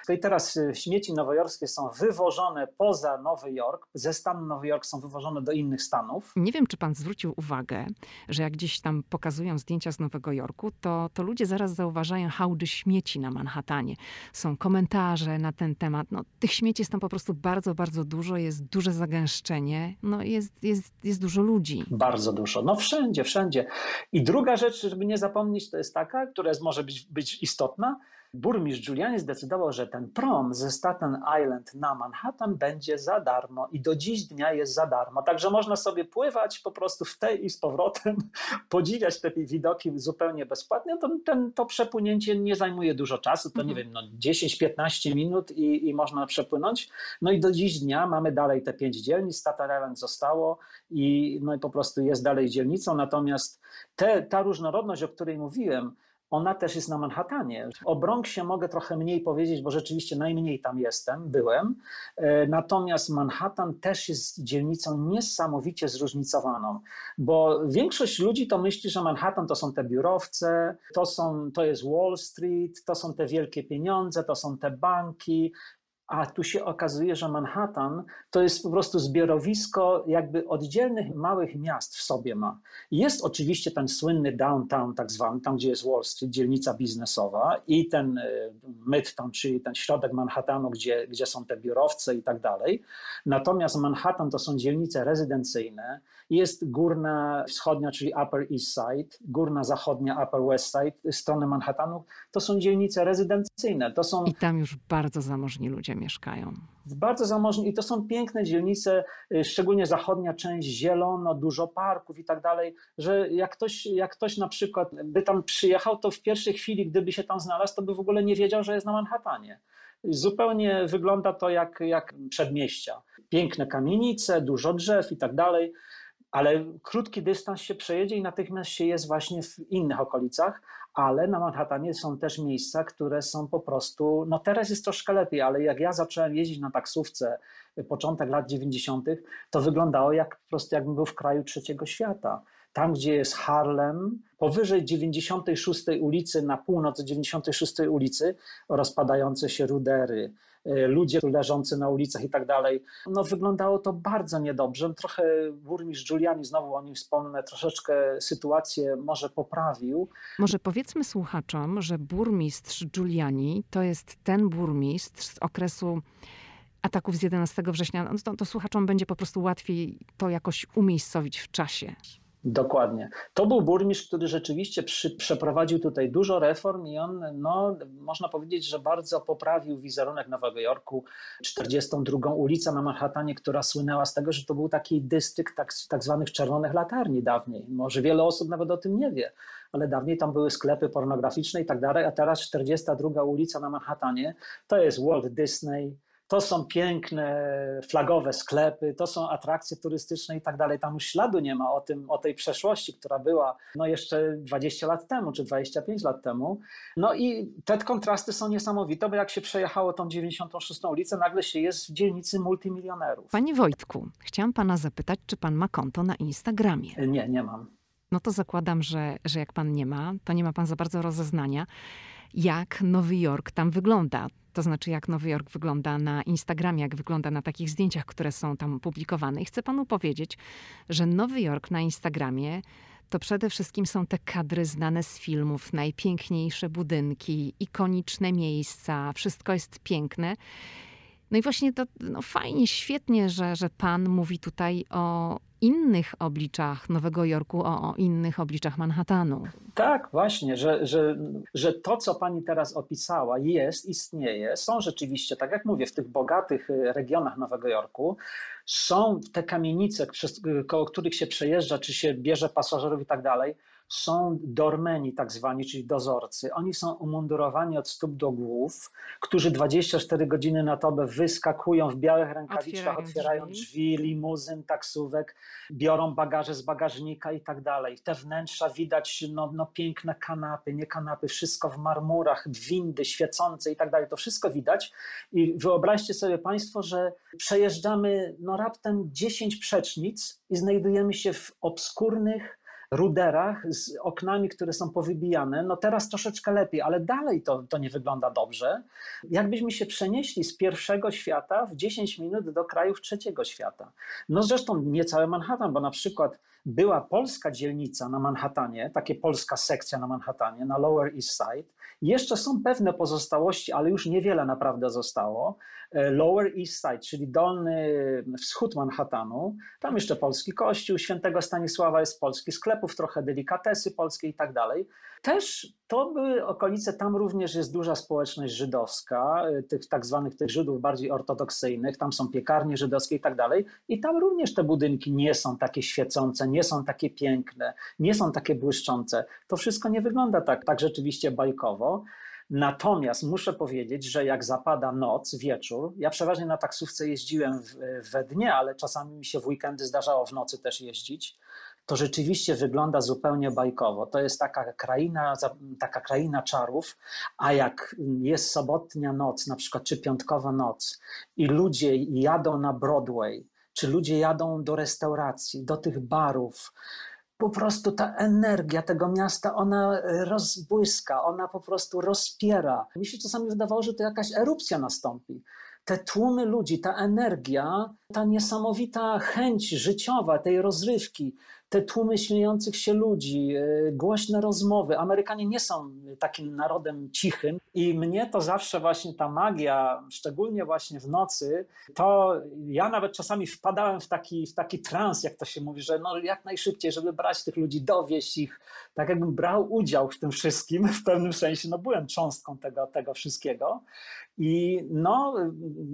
I teraz y, śmieci nowojorskie są wywożone poza Nowy Jork, ze stanu Nowy Jork są wywożone do innych stanów. Nie wiem, czy pan zwrócił uwagę, że jak gdzieś tam pokazują zdjęcia z Nowego Jorku, to, to ludzie zaraz zauważają hałdy śmieci na Manhattanie. Są komentarze na ten temat. No, tych śmieci jest tam po prostu bardzo, bardzo dużo, jest duże zagęszczenie, no, jest, jest, jest dużo ludzi. Bardzo dużo. No wszędzie, wszędzie. I druga rzecz, żeby nie zapomnieć, to jest taka, która może być, być istotna, burmistrz Giuliani zdecydował, że ten prom ze Staten Island na Manhattan będzie za darmo i do dziś dnia jest za darmo. Także można sobie pływać po prostu w tej i z powrotem, podziwiać te widoki zupełnie bezpłatnie. To, ten, to przepłynięcie nie zajmuje dużo czasu, to nie mhm. wiem, no 10-15 minut i, i można przepłynąć. No i do dziś dnia mamy dalej te pięć dzielnic, Staten Island zostało i, no i po prostu jest dalej dzielnicą, natomiast te, ta różnorodność, o której mówiłem, ona też jest na Manhattanie. O Bronxie mogę trochę mniej powiedzieć, bo rzeczywiście najmniej tam jestem, byłem. E, natomiast Manhattan też jest dzielnicą niesamowicie zróżnicowaną, bo większość ludzi to myśli, że Manhattan to są te biurowce, to, są, to jest Wall Street, to są te wielkie pieniądze, to są te banki, a tu się okazuje, że Manhattan to jest po prostu zbiorowisko jakby oddzielnych małych miast w sobie ma. Jest oczywiście ten słynny downtown tak zwany, tam gdzie jest Wall Street, dzielnica biznesowa i ten y, Midtown, czyli ten środek Manhattanu, gdzie, gdzie są te biurowce i tak dalej. Natomiast Manhattan to są dzielnice rezydencyjne, jest górna wschodnia, czyli Upper East Side, górna zachodnia Upper West Side, strony Manhattanu, to są dzielnice rezydencyjne. To są... I tam już bardzo zamożni ludzie mieszkają. Bardzo zamożni i to są piękne dzielnice, y, szczególnie zachodnia część, zielono, dużo parków i tak dalej, że jak ktoś, jak ktoś na przykład by tam przyjechał, to w pierwszej chwili, gdyby się tam znalazł, to by w ogóle nie wiedział, że jest na Manhattanie. Zupełnie wygląda to jak, jak przedmieścia. Piękne kamienice, dużo drzew i tak dalej ale krótki dystans się przejedzie i natychmiast się jest właśnie w innych okolicach, ale na Manhattanie są też miejsca, które są po prostu, no teraz jest troszkę lepiej, ale jak ja zacząłem jeździć na taksówce początek lat 90., to wyglądało jak po prostu jakbym był w kraju trzeciego świata. Tam, gdzie jest Harlem, powyżej 96 ulicy, na północ 96 ulicy, rozpadające się rudery, ludzie leżący na ulicach i tak dalej. No wyglądało to bardzo niedobrze. Trochę burmistrz Giuliani, znowu o nim wspomnę, troszeczkę sytuację może poprawił. Może powiedzmy słuchaczom, że burmistrz Giuliani to jest ten burmistrz z okresu ataków z 11 września. No to, to słuchaczom będzie po prostu łatwiej to jakoś umiejscowić w czasie. Dokładnie. To był burmistrz, który rzeczywiście przy, przeprowadził tutaj dużo reform i on, no, można powiedzieć, że bardzo poprawił wizerunek Nowego Jorku. 42 ulica na Manhattanie, która słynęła z tego, że to był taki dystrykt tak, tak zwanych czerwonych latarni dawniej. Może wiele osób nawet o tym nie wie, ale dawniej tam były sklepy pornograficzne i tak dalej, a teraz 42 ulica na Manhattanie to jest Walt Disney, to są piękne, flagowe sklepy, to są atrakcje turystyczne i tak dalej. Tam już śladu nie ma o, tym, o tej przeszłości, która była no jeszcze 20 lat temu czy 25 lat temu. No i te kontrasty są niesamowite, bo jak się przejechało tą 96 ulicę, nagle się jest w dzielnicy multimilionerów. Panie Wojtku, chciałam pana zapytać, czy pan ma konto na Instagramie? Nie, nie mam. No to zakładam, że, że jak pan nie ma, to nie ma pan za bardzo rozeznania, jak Nowy Jork tam wygląda. To znaczy, jak Nowy Jork wygląda na Instagramie, jak wygląda na takich zdjęciach, które są tam publikowane. I chcę panu powiedzieć, że Nowy Jork na Instagramie to przede wszystkim są te kadry znane z filmów, najpiękniejsze budynki, ikoniczne miejsca, wszystko jest piękne. No i właśnie to no fajnie, świetnie, że, że pan mówi tutaj o innych obliczach Nowego Jorku, o, o, innych obliczach Manhattanu. Tak, właśnie, że, że, że to, co pani teraz opisała, jest, istnieje. Są rzeczywiście, tak jak mówię, w tych bogatych y, regionach Nowego Jorku, są te kamienice, koło których się przejeżdża, czy się bierze pasażerów i tak dalej. Są dormeni, tak zwani, czyli dozorcy. Oni są umundurowani od stóp do głów, którzy 24 godziny na dobę wyskakują w białych rękawiczkach, Otwierają otwierają drzwi. drzwi, limuzyn, taksówek, biorą bagaże z bagażnika i tak dalej. Te wnętrza widać, no, no piękne kanapy, nie kanapy, wszystko w marmurach, windy świecące i tak dalej. To wszystko widać. I wyobraźcie sobie Państwo, że przejeżdżamy no raptem 10 przecznic i znajdujemy się w obskurnych ruderach z oknami, które są powybijane. No teraz troszeczkę lepiej, ale dalej to, to nie wygląda dobrze. Jakbyśmy się przenieśli z pierwszego świata w 10 minut do krajów trzeciego świata. No zresztą nie cały Manhattan, bo na przykład była polska dzielnica na Manhattanie, takie polska sekcja na Manhattanie, na Lower East Side. Jeszcze są pewne pozostałości, ale już niewiele naprawdę zostało. E, Lower East Side, czyli dolny wschód Manhattanu. Tam jeszcze polski kościół świętego Stanisława jest polski, sklepów trochę delikatesy polskie i tak dalej. Też to były okolice, tam również jest duża społeczność żydowska, e, tych tak zwanych tych Żydów bardziej ortodoksyjnych, tam są piekarnie żydowskie i tak dalej. I tam również te budynki nie są takie świecące, nie są takie piękne, nie są takie błyszczące. To wszystko nie wygląda tak, tak rzeczywiście bajkowo. Natomiast muszę powiedzieć, że jak zapada noc, wieczór, ja przeważnie na taksówce jeździłem w, we dnie, ale czasami mi się w weekendy zdarzało w nocy też jeździć, to rzeczywiście wygląda zupełnie bajkowo. To jest taka kraina, taka kraina czarów, a jak jest sobotnia noc, na przykład czy piątkowa noc i ludzie jadą na Broadway, czy ludzie jadą do restauracji, do tych barów, po prostu ta energia tego miasta, ona rozbłyska, ona po prostu rozpiera. Mi się czasami wydawało, że to jakaś erupcja nastąpi. Te tłumy ludzi, ta energia, ta niesamowita chęć życiowa, tej rozrywki, te tłumy śmiejących się ludzi, e, głośne rozmowy. Amerykanie nie są takim narodem cichym i mnie to zawsze właśnie ta magia, szczególnie właśnie w nocy, to ja nawet czasami wpadałem w taki, w taki trans, jak to się mówi, że no jak najszybciej, żeby brać tych ludzi, dowieść ich, tak jakbym brał udział w tym wszystkim, w pewnym sensie, no byłem cząstką tego, tego wszystkiego. I no,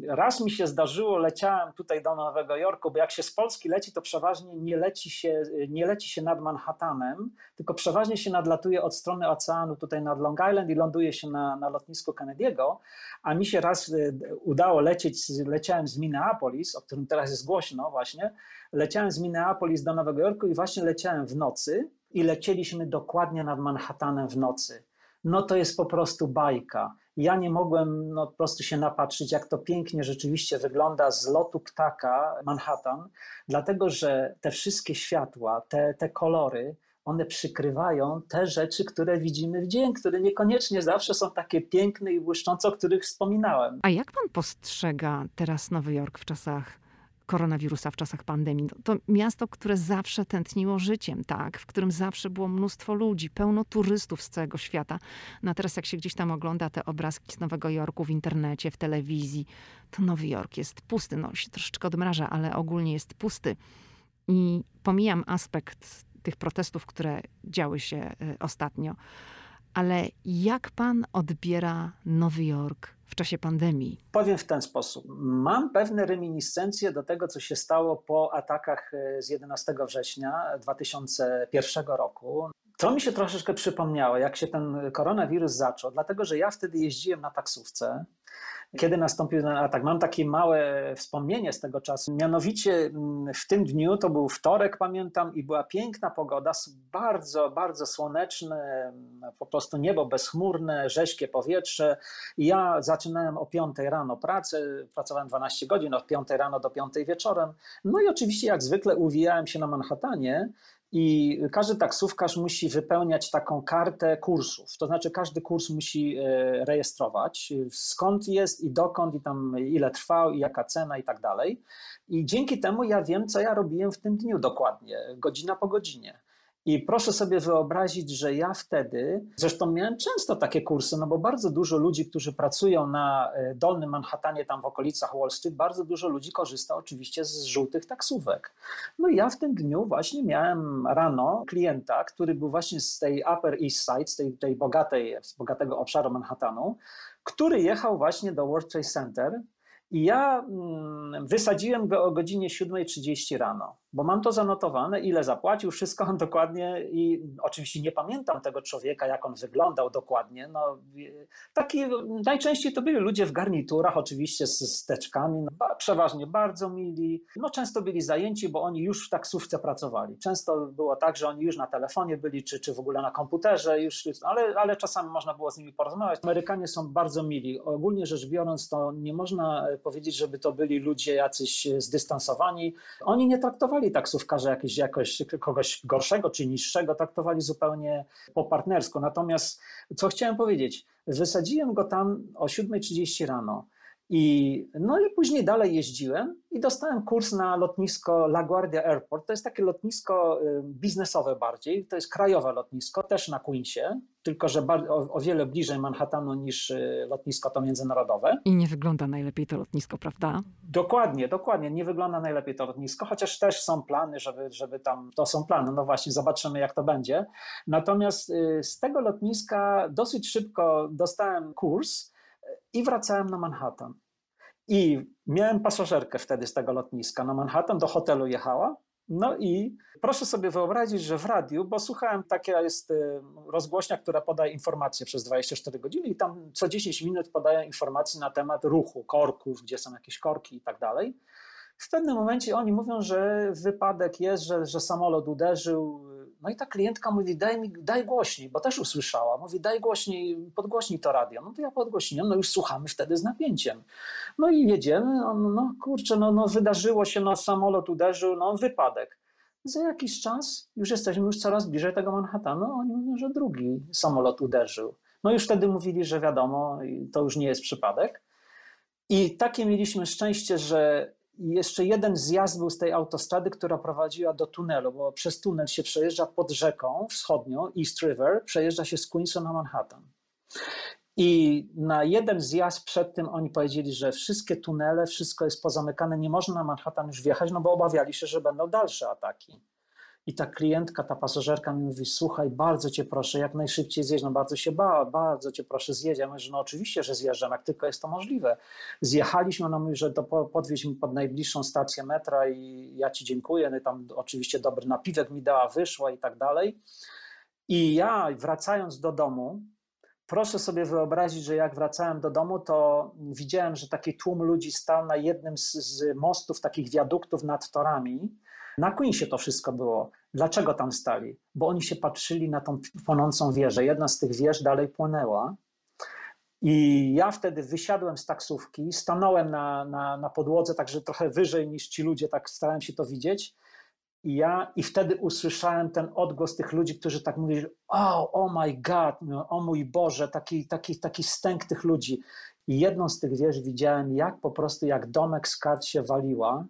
raz mi się zdarzyło, leciałem tutaj do Nowego Jorku, bo jak się z Polski leci, to przeważnie nie leci się, nie leci się nad Manhattanem, tylko przeważnie się nadlatuje od strony oceanu tutaj nad Long Island i ląduje się na, na lotnisku Kennedy'ego, a mi się raz y, udało lecieć, leciałem z Minneapolis, o którym teraz jest głośno właśnie, leciałem z Minneapolis do Nowego Jorku i właśnie leciałem w nocy i lecieliśmy dokładnie nad Manhattanem w nocy. No to jest po prostu bajka ja nie mogłem no, po prostu się napatrzyć, jak to pięknie rzeczywiście wygląda z lotu ptaka Manhattan, dlatego że te wszystkie światła, te, te kolory, one przykrywają te rzeczy, które widzimy w dzień, które niekoniecznie zawsze są takie piękne i błyszczące, o których wspominałem. A jak pan postrzega teraz Nowy Jork w czasach koronawirusa w czasach pandemii. No, to miasto, które zawsze tętniło życiem, tak, w którym zawsze było mnóstwo ludzi, pełno turystów z całego świata. No a teraz jak się gdzieś tam ogląda te obrazki z Nowego Jorku w internecie, w telewizji, to Nowy Jork jest pusty. No się troszeczkę odmraża, ale ogólnie jest pusty. I pomijam aspekt tych protestów, które działy się y, ostatnio. Ale jak pan odbiera Nowy Jork w czasie pandemii? Powiem w ten sposób. Mam pewne reminiscencje do tego, co się stało po atakach e, z 11 września 2001 roku. To mi się troszeczkę przypomniało, jak się ten koronawirus zaczął, dlatego że ja wtedy jeździłem na taksówce kiedy nastąpił ten atak. Mam takie małe wspomnienie z tego czasu. Mianowicie mm, w tym dniu, to był wtorek, pamiętam, i była piękna pogoda, bardzo, bardzo słoneczne, mm, po prostu niebo bezchmurne, rześkie powietrze. I ja zaczynałem o 5 rano pracę, pracowałem 12 godzin, od 5 rano do 5 wieczorem. No i oczywiście, jak zwykle, uwijałem się na Manhattanie i każdy taksówkarz musi wypełniać taką kartę kursów. To znaczy, każdy kurs musi e, rejestrować, skąd jest i dokąd, i tam ile trwał, i jaka cena, i tak dalej. I dzięki temu ja wiem, co ja robiłem w tym dniu dokładnie, godzina po godzinie. I proszę sobie wyobrazić, że ja wtedy, zresztą miałem często takie kursy, no bo bardzo dużo ludzi, którzy pracują na e, Dolnym Manhattanie, tam w okolicach Wall Street, bardzo dużo ludzi korzysta oczywiście z żółtych taksówek. No i ja w tym dniu właśnie miałem rano klienta, który był właśnie z tej Upper East Side, z tej, tej bogatej, z bogatego obszaru Manhattanu, który jechał właśnie do World Trade Center i ja mm, wysadziłem go o godzinie 7.30 rano. Bo mam to zanotowane, ile zapłacił, wszystko on dokładnie i oczywiście nie pamiętam tego człowieka, jak on wyglądał dokładnie. No, taki, najczęściej to byli ludzie w garniturach, oczywiście z steczkami, no, przeważnie bardzo mili. No, często byli zajęci, bo oni już w taksówce pracowali. Często było tak, że oni już na telefonie byli, czy, czy w ogóle na komputerze, już, ale, ale czasami można było z nimi porozmawiać. Amerykanie są bardzo mili. Ogólnie rzecz biorąc, to nie można powiedzieć, żeby to byli ludzie jacyś zdystansowani. Oni nie traktowali taksówkarza jakiś, jakoś, kogoś gorszego czy niższego, traktowali zupełnie po partnersku. Natomiast co chciałem powiedzieć, wysadziłem go tam o 7.30 rano. I, no i później dalej jeździłem i dostałem kurs na lotnisko LaGuardia Airport. To jest takie lotnisko y, biznesowe bardziej, to jest krajowe lotnisko, też na Queensie, tylko że o, o, wiele bliżej Manhattanu niż y, lotnisko to międzynarodowe. I nie wygląda najlepiej to lotnisko, prawda? Dokładnie, dokładnie. Nie wygląda najlepiej to lotnisko, chociaż też są plany, żeby, żeby tam, to są plany, no właśnie, zobaczymy jak to będzie. Natomiast y, z tego lotniska dosyć szybko dostałem kurs, i wracałem na Manhattan. I miałem pasażerkę wtedy z tego lotniska na Manhattan, do hotelu jechała. No i proszę sobie wyobrazić, że w radiu, bo słuchałem, taka jest y, rozgłośnia, która podaje informacje przez 24 godziny i tam co 10 minut podaje informacje na temat ruchu, korków, gdzie są jakieś korki i tak dalej. W pewnym momencie oni mówią, że wypadek jest, że, że samolot uderzył, no i ta klientka mówi, daj mi, daj głośniej, bo też usłyszała. Mówi, daj głośniej, podgłośnij to radio. No to ja podgłośniłem, no już słuchamy wtedy z napięciem. No i jedziemy, no, kurczę, no, no wydarzyło się, no samolot uderzył, no wypadek. Za jakiś czas już jesteśmy już coraz bliżej tego Manhattanu, oni mówią, że drugi samolot uderzył. No już wtedy mówili, że wiadomo, to już nie jest przypadek. I takie mieliśmy szczęście, że i jeszcze jeden zjazd był z tej autostrady, która prowadziła do tunelu, bo przez tunel się przejeżdża pod rzeką wschodnią, East River, przejeżdża się z Queensa na Manhattan. I na jeden zjazd przed tym oni powiedzieli, że wszystkie tunele, wszystko jest pozamykane, nie można na Manhattan już wjechać, no bo obawiali się, że będą dalsze ataki. I ta klientka, ta pasażerka mi mówi, słuchaj, bardzo cię proszę, jak najszybciej zjeść, no bardzo się bała, bardzo cię proszę zjeść. Ja mówię, że no oczywiście, że zjeżdżam, jak tylko jest to możliwe. Zjechaliśmy, ona mówi, że to podwieź mi pod najbliższą stację metra i ja ci dziękuję, no i tam oczywiście dobry napiwek mi dała, wyszła i tak dalej. I ja wracając do domu, proszę sobie wyobrazić, że jak wracałem do domu, to widziałem, że taki tłum ludzi stał na jednym z, z mostów, takich wiaduktów nad torami, na Queensie to wszystko było. Dlaczego tam stali? Bo oni się patrzyli na tą płonącą wieżę. Jedna z tych wież dalej płonęła. I ja wtedy wysiadłem z taksówki, stanąłem na, na, na podłodze, także trochę wyżej niż ci ludzie, tak starałem się to widzieć. I ja i wtedy usłyszałem ten odgłos tych ludzi, którzy tak mówili, oh, oh my God, no, o mój Boże, taki, taki, taki stęk tych ludzi. I jedną z tych wież widziałem, jak po prostu jak domek z kart się waliła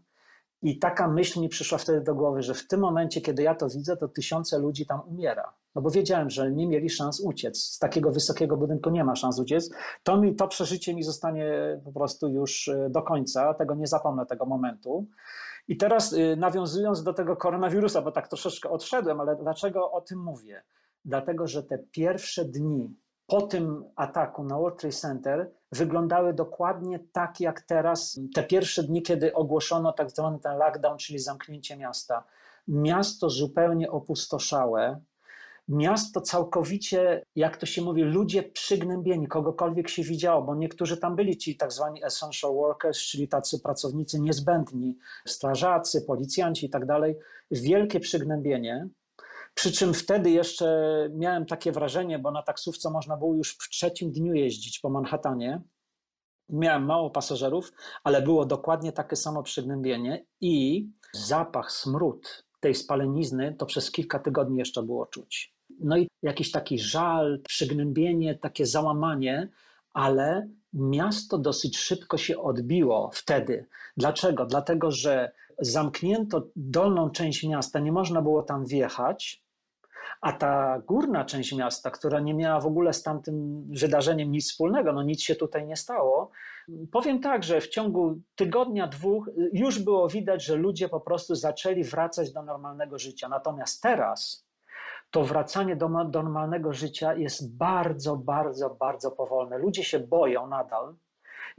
i taka myśl mi przyszła wtedy do głowy, że w tym momencie, kiedy ja to widzę, to tysiące ludzi tam umiera. No bo wiedziałem, że nie mieli szans uciec. Z takiego wysokiego budynku nie ma szans uciec. To, mi, to przeżycie mi zostanie po prostu już e, do końca. Tego nie zapomnę, tego momentu. I teraz e, nawiązując do tego koronawirusa, bo tak troszeczkę odszedłem, ale dlaczego o tym mówię? Dlatego, że te pierwsze dni po tym ataku na World Trade Center wyglądały dokładnie tak jak teraz, te pierwsze dni, kiedy ogłoszono tak zwany ten lockdown, czyli zamknięcie miasta. Miasto zupełnie opustoszałe, miasto całkowicie, jak to się mówi, ludzie przygnębieni, kogokolwiek się widziało, bo niektórzy tam byli ci tak zwani essential workers, czyli tacy pracownicy niezbędni, strażacy, policjanci i tak dalej. Wielkie przygnębienie. Przy czym wtedy jeszcze miałem takie wrażenie, bo na taksówce można było już w trzecim dniu jeździć po Manhattanie. Miałem mało pasażerów, ale było dokładnie takie samo przygnębienie i zapach, smród tej spalenizny to przez kilka tygodni jeszcze było czuć. No i jakiś taki żal, przygnębienie, takie załamanie, ale miasto dosyć szybko się odbiło wtedy. Dlaczego? Dlatego, że zamknięto dolną część miasta, nie można było tam wjechać, a ta górna część miasta, która nie miała w ogóle z tamtym wydarzeniem nic wspólnego, no nic się tutaj nie stało, powiem tak, że w ciągu tygodnia, dwóch już było widać, że ludzie po prostu zaczęli wracać do normalnego życia. Natomiast teraz to wracanie do, do normalnego życia jest bardzo, bardzo, bardzo powolne. Ludzie się boją nadal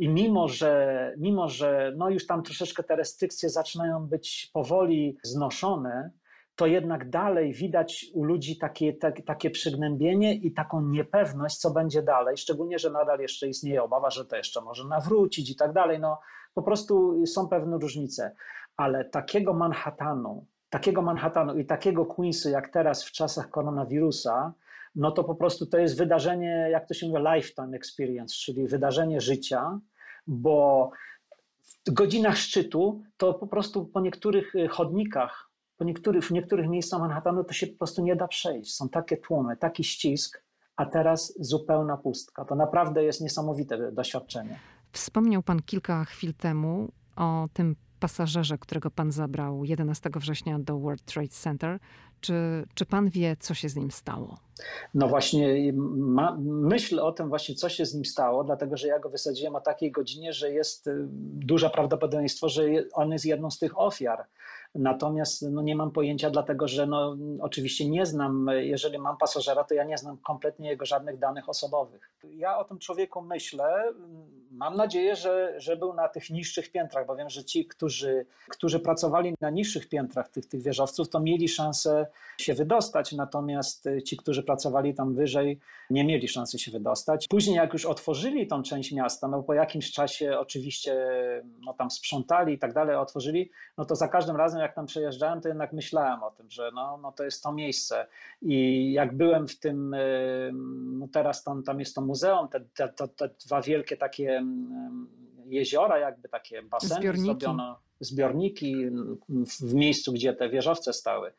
I mimo, że, mimo, że no już tam troszeczkę te restrykcje zaczynają być powoli znoszone, to jednak dalej widać u ludzi takie, takie, przygnębienie i taką niepewność, co będzie dalej. Szczególnie, że nadal jeszcze istnieje obawa, że to jeszcze może nawrócić i tak dalej. No, po prostu są pewne różnice. Ale takiego Manhattanu, takiego Manhattanu i takiego Queensu, jak teraz w czasach koronawirusa, no to po prostu to jest wydarzenie, jak to się mówi, lifetime experience, czyli wydarzenie życia, bo w godzinach szczytu to po prostu po niektórych y, chodnikach, po niektórych, w niektórych miejscach Manhattanu to się po prostu nie da przejść. Są takie tłumy, taki ścisk, a teraz zupełna pustka. To naprawdę jest niesamowite doświadczenie. Wspomniał Pan kilka chwil temu o tym pasażerze, którego Pan zabrał 11 września do World Trade Center. Czy, czy Pan wie, co się z nim stało? No właśnie, ma, myśl o tym właśnie, co się z nim stało, dlatego że ja go wysadziłem o takiej godzinie, że jest y, duże prawdopodobieństwo, że on jest jedną z tych ofiar. Natomiast no, nie mam pojęcia, dlatego że no, oczywiście nie znam, jeżeli mam pasażera, to ja nie znam kompletnie jego żadnych danych osobowych. Ja o tym człowieku myślę. Mam nadzieję, że, że był na tych niższych piętrach, bo wiem, że ci, którzy, którzy pracowali na niższych piętrach tych, tych wieżowców, to mieli szansę się wydostać, natomiast ci, którzy pracowali tam wyżej, nie mieli szansy się wydostać. Później, jak już otworzyli tą część miasta, no po jakimś czasie oczywiście no, tam sprzątali i tak dalej, otworzyli, no to za każdym razem, jak tam przejeżdżałem, to jednak myślałem o tym, że no, no to jest to miejsce. I jak byłem w tym, no teraz tam, tam jest to muzeum, te, te, te, te dwa wielkie takie jeziora, jakby takie baseny zbiorniki. zrobiono, zbiorniki w miejscu, gdzie te wieżowce stały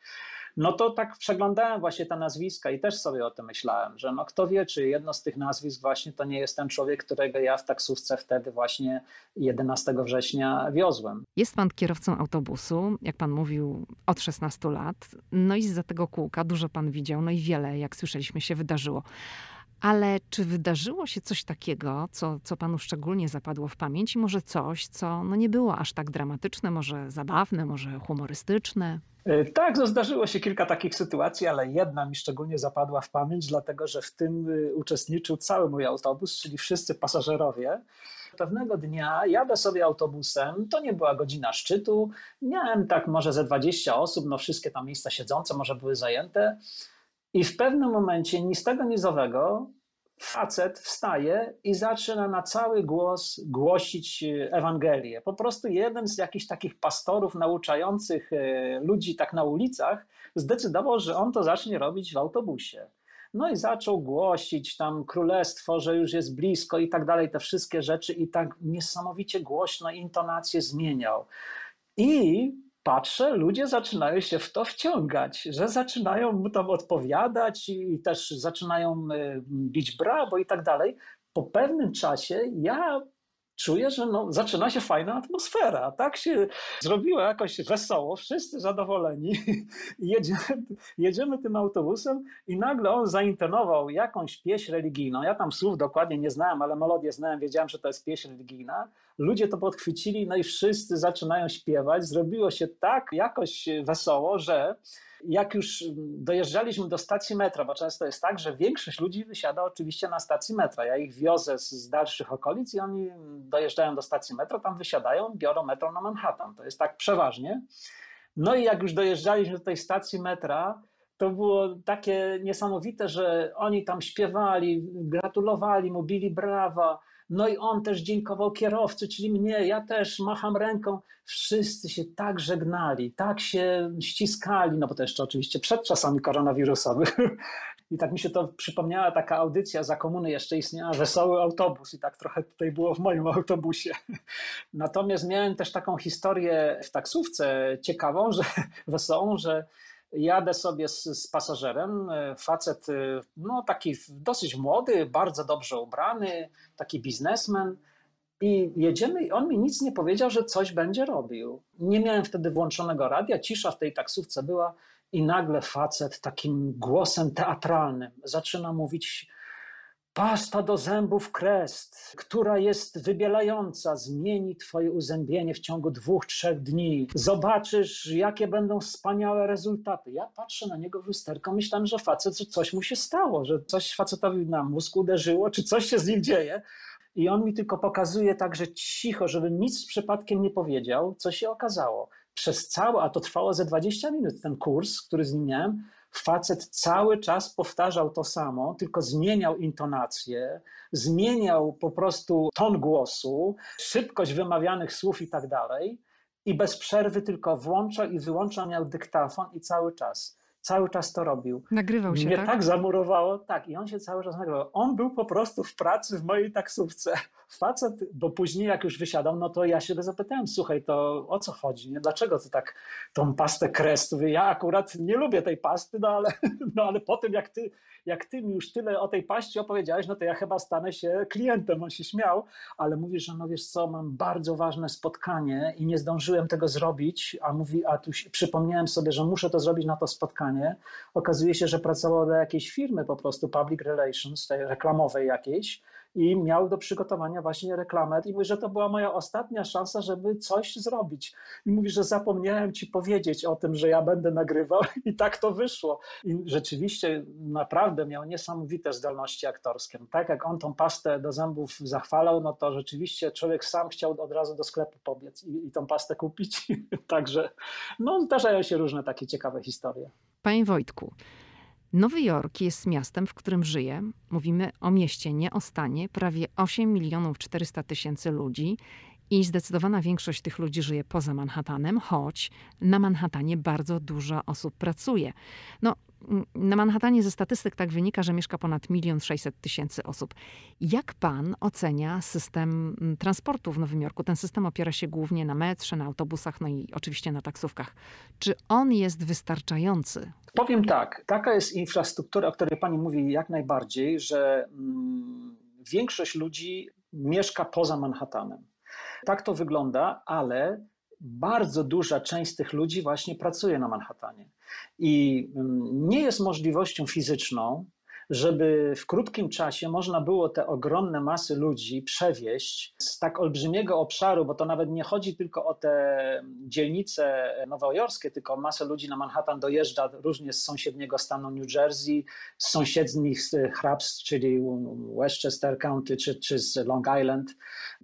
no to tak przeglądałem właśnie te nazwiska i też sobie o tym myślałem, że no kto wie, czy jedno z tych nazwisk właśnie to nie jest ten człowiek, którego ja w taksówce wtedy właśnie 11 września wiozłem. Jest pan kierowcą autobusu, jak pan mówił, od 16 lat, no i za tego kółka dużo pan widział, no i wiele, jak słyszeliśmy, się wydarzyło. Ale czy wydarzyło się coś takiego, co, co panu szczególnie zapadło w pamięć i może coś, co no nie było aż tak dramatyczne, może zabawne, może humorystyczne? E, tak, no zdarzyło się kilka takich sytuacji, ale jedna mi szczególnie zapadła w pamięć, dlatego że w tym y, uczestniczył cały mój autobus, czyli wszyscy pasażerowie. Pewnego dnia jadę sobie autobusem, to nie była godzina szczytu, miałem tak może ze 20 osób, no wszystkie tam miejsca siedzące może były zajęte i w pewnym momencie ni z tego ni z owego facet wstaje i zaczyna na cały głos głosić e, Ewangelię. Po prostu jeden z jakichś takich pastorów nauczających e, ludzi tak na ulicach zdecydował, że on to zacznie robić w autobusie. No i zaczął głosić tam królestwo, że już jest blisko i tak dalej, te wszystkie rzeczy i tak niesamowicie głośno intonację zmieniał. I patrzę, ludzie zaczynają się w to wciągać, że zaczynają mu tam odpowiadać i też zaczynają e, bić brawo i tak dalej. Po pewnym czasie ja czuję, że no, zaczyna się fajna atmosfera. Tak się zrobiło jakoś wesoło, wszyscy zadowoleni. Jedziemy, jedziemy tym autobusem i nagle on zaintonował jakąś pieśń religijną. Ja tam słów dokładnie nie znałem, ale melodię znałem, wiedziałem, że to jest pieśń religijna. Ludzie to podchwycili, no i wszyscy zaczynają śpiewać. Zrobiło się tak jakoś wesoło, że jak już dojeżdżaliśmy do stacji metra, bo często jest tak, że większość ludzi wysiada oczywiście na stacji metra. Ja ich wiozę z, z dalszych okolic i oni dojeżdżają do stacji metra, tam wysiadają, biorą metro na Manhattan. To jest tak przeważnie. No i jak już dojeżdżaliśmy do tej stacji metra, to było takie niesamowite, że oni tam śpiewali, gratulowali, mówili brawa no i on też dziękował kierowcy, czyli mnie, ja też macham ręką. Wszyscy się tak żegnali, tak się ściskali, no bo to jeszcze oczywiście przed czasami koronawirusowych. I tak mi się to przypomniała taka audycja za komuny jeszcze istniała Wesoły Autobus i tak trochę tutaj było w moim autobusie. Natomiast miałem też taką historię w taksówce ciekawą, że wesołą, że Jadę sobie z, z, pasażerem, e, facet, e, no taki dosyć młody, bardzo dobrze ubrany, taki biznesmen. I jedziemy, i on mi nic nie powiedział, że coś będzie robił. Nie miałem wtedy włączonego radia, cisza w tej taksówce była, i nagle facet takim głosem teatralnym zaczyna mówić Pasta do zębów Crest, która jest wybielająca, zmieni twoje uzębienie w ciągu dwóch, trzech dni. Zobaczysz, jakie będą wspaniałe rezultaty. Ja patrzę na niego w lusterko, myślałem, że facet, że coś mu się stało, że coś facetowi na mózg uderzyło, czy coś się z nim dzieje. I on mi tylko pokazuje tak, że cicho, żebym nic przypadkiem nie powiedział, co się okazało. Przez całe, a to trwało ze 20 minut, ten kurs, który z nim miałem, facet cały czas powtarzał to samo, tylko zmieniał intonację, zmieniał po prostu ton głosu, szybkość wymawianych słów i tak dalej. I bez przerwy tylko włączał i wyłączał, miał dyktafon i cały czas cały czas to robił. Nagrywał się, Mnie tak? tak zamurowało, tak, i on się cały czas nagrywał. On był po prostu w pracy w mojej taksówce. Facet, bo później jak już wysiadał, no to ja się go zapytałem, słuchaj, to o co chodzi, nie? Dlaczego ty tak tą pastę kres? Mówię, ja akurat nie lubię tej pasty, no ale, no ale po tym jak ty, jak ty mi już tyle o tej paście opowiedziałeś, no to ja chyba stanę się klientem. On się śmiał, ale mówi, że no wiesz co, mam bardzo ważne spotkanie i nie zdążyłem tego zrobić, a mówi, a tu przypomniałem sobie, że muszę to zrobić na to spotkanie. Okazuje się, że pracował dla jakiejś firmy po prostu, public relations, tej reklamowej jakiejś i miał do przygotowania właśnie reklamę i mówi, że to była moja ostatnia szansa, żeby coś zrobić. I mówi, że zapomniałem ci powiedzieć o tym, że ja będę nagrywał i tak to wyszło. I rzeczywiście naprawdę miał niesamowite zdolności aktorskie. Tak jak on tą pastę do zębów zachwalał, no to rzeczywiście człowiek sam chciał od razu do sklepu pobiec i, i tą pastę kupić. Także no, zdarzają się różne takie ciekawe historie. Panie Wojtku, Nowy Jork jest miastem, w którym żyje, mówimy o mieście, nie o stanie, prawie 8 milionów 400 tysięcy ludzi i zdecydowana większość tych ludzi żyje poza Manhattanem, choć na Manhattanie bardzo dużo osób pracuje. No, na Manhattanie ze statystyk tak wynika, że mieszka ponad milion sześćset tysięcy osób. Jak pan ocenia system transportu w Nowym Jorku? Ten system opiera się głównie na metrze, na autobusach, no i oczywiście na taksówkach. Czy on jest wystarczający? Powiem tak, taka jest infrastruktura, o której pani mówi jak najbardziej, że mm, większość ludzi mieszka poza Manhattanem. Tak to wygląda, ale bardzo duża część tych ludzi właśnie pracuje na Manhattanie. I mm, nie jest możliwością fizyczną, żeby w krótkim czasie można było te ogromne masy ludzi przewieźć z tak olbrzymiego obszaru, bo to nawet nie chodzi tylko o te dzielnice nowojorskie, tylko masę ludzi na Manhattan dojeżdża różnie z sąsiedniego stanu New Jersey, z sąsiednich hrabstw, czyli Westchester County czy, czy z Long Island,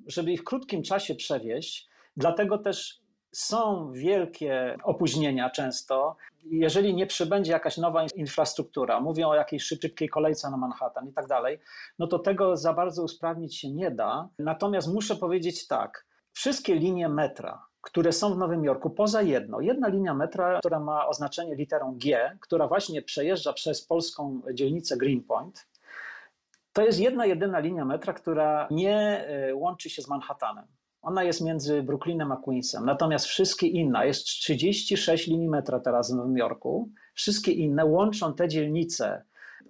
żeby ich w krótkim czasie przewieźć. Dlatego też są wielkie opóźnienia często. Jeżeli nie przybędzie jakaś nowa infrastruktura, mówią o jakiejś szybkiej kolejce na Manhattan i tak dalej, no to tego za bardzo usprawnić się nie da. Natomiast muszę powiedzieć tak, wszystkie linie metra, które są w Nowym Jorku, poza jedną. Jedna linia metra, która ma oznaczenie literą G, która właśnie przejeżdża przez polską dzielnicę Greenpoint, to jest jedna jedyna linia metra, która nie e, łączy się z Manhattanem. Ona jest między Brooklynem a Queensem. Natomiast wszystkie inne, jest 36 linii metra teraz w Nowym Jorku, wszystkie inne łączą te dzielnice.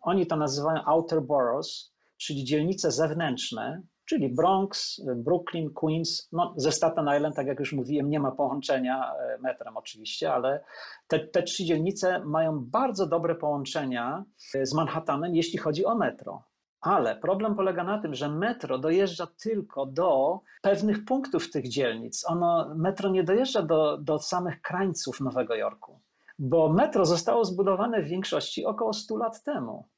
Oni to nazywają outer boroughs, czyli dzielnice zewnętrzne, czyli Bronx, Brooklyn, Queens. No, ze Staten Island, tak jak już mówiłem, nie ma połączenia e, metrem oczywiście, ale te, te trzy dzielnice mają bardzo dobre połączenia e, z Manhattanem, jeśli chodzi o metro. Ale problem polega na tym, że metro dojeżdża tylko do pewnych punktów tych dzielnic. Ono, metro nie dojeżdża do, do samych krańców Nowego Jorku, bo metro zostało zbudowane w większości około 100 lat temu.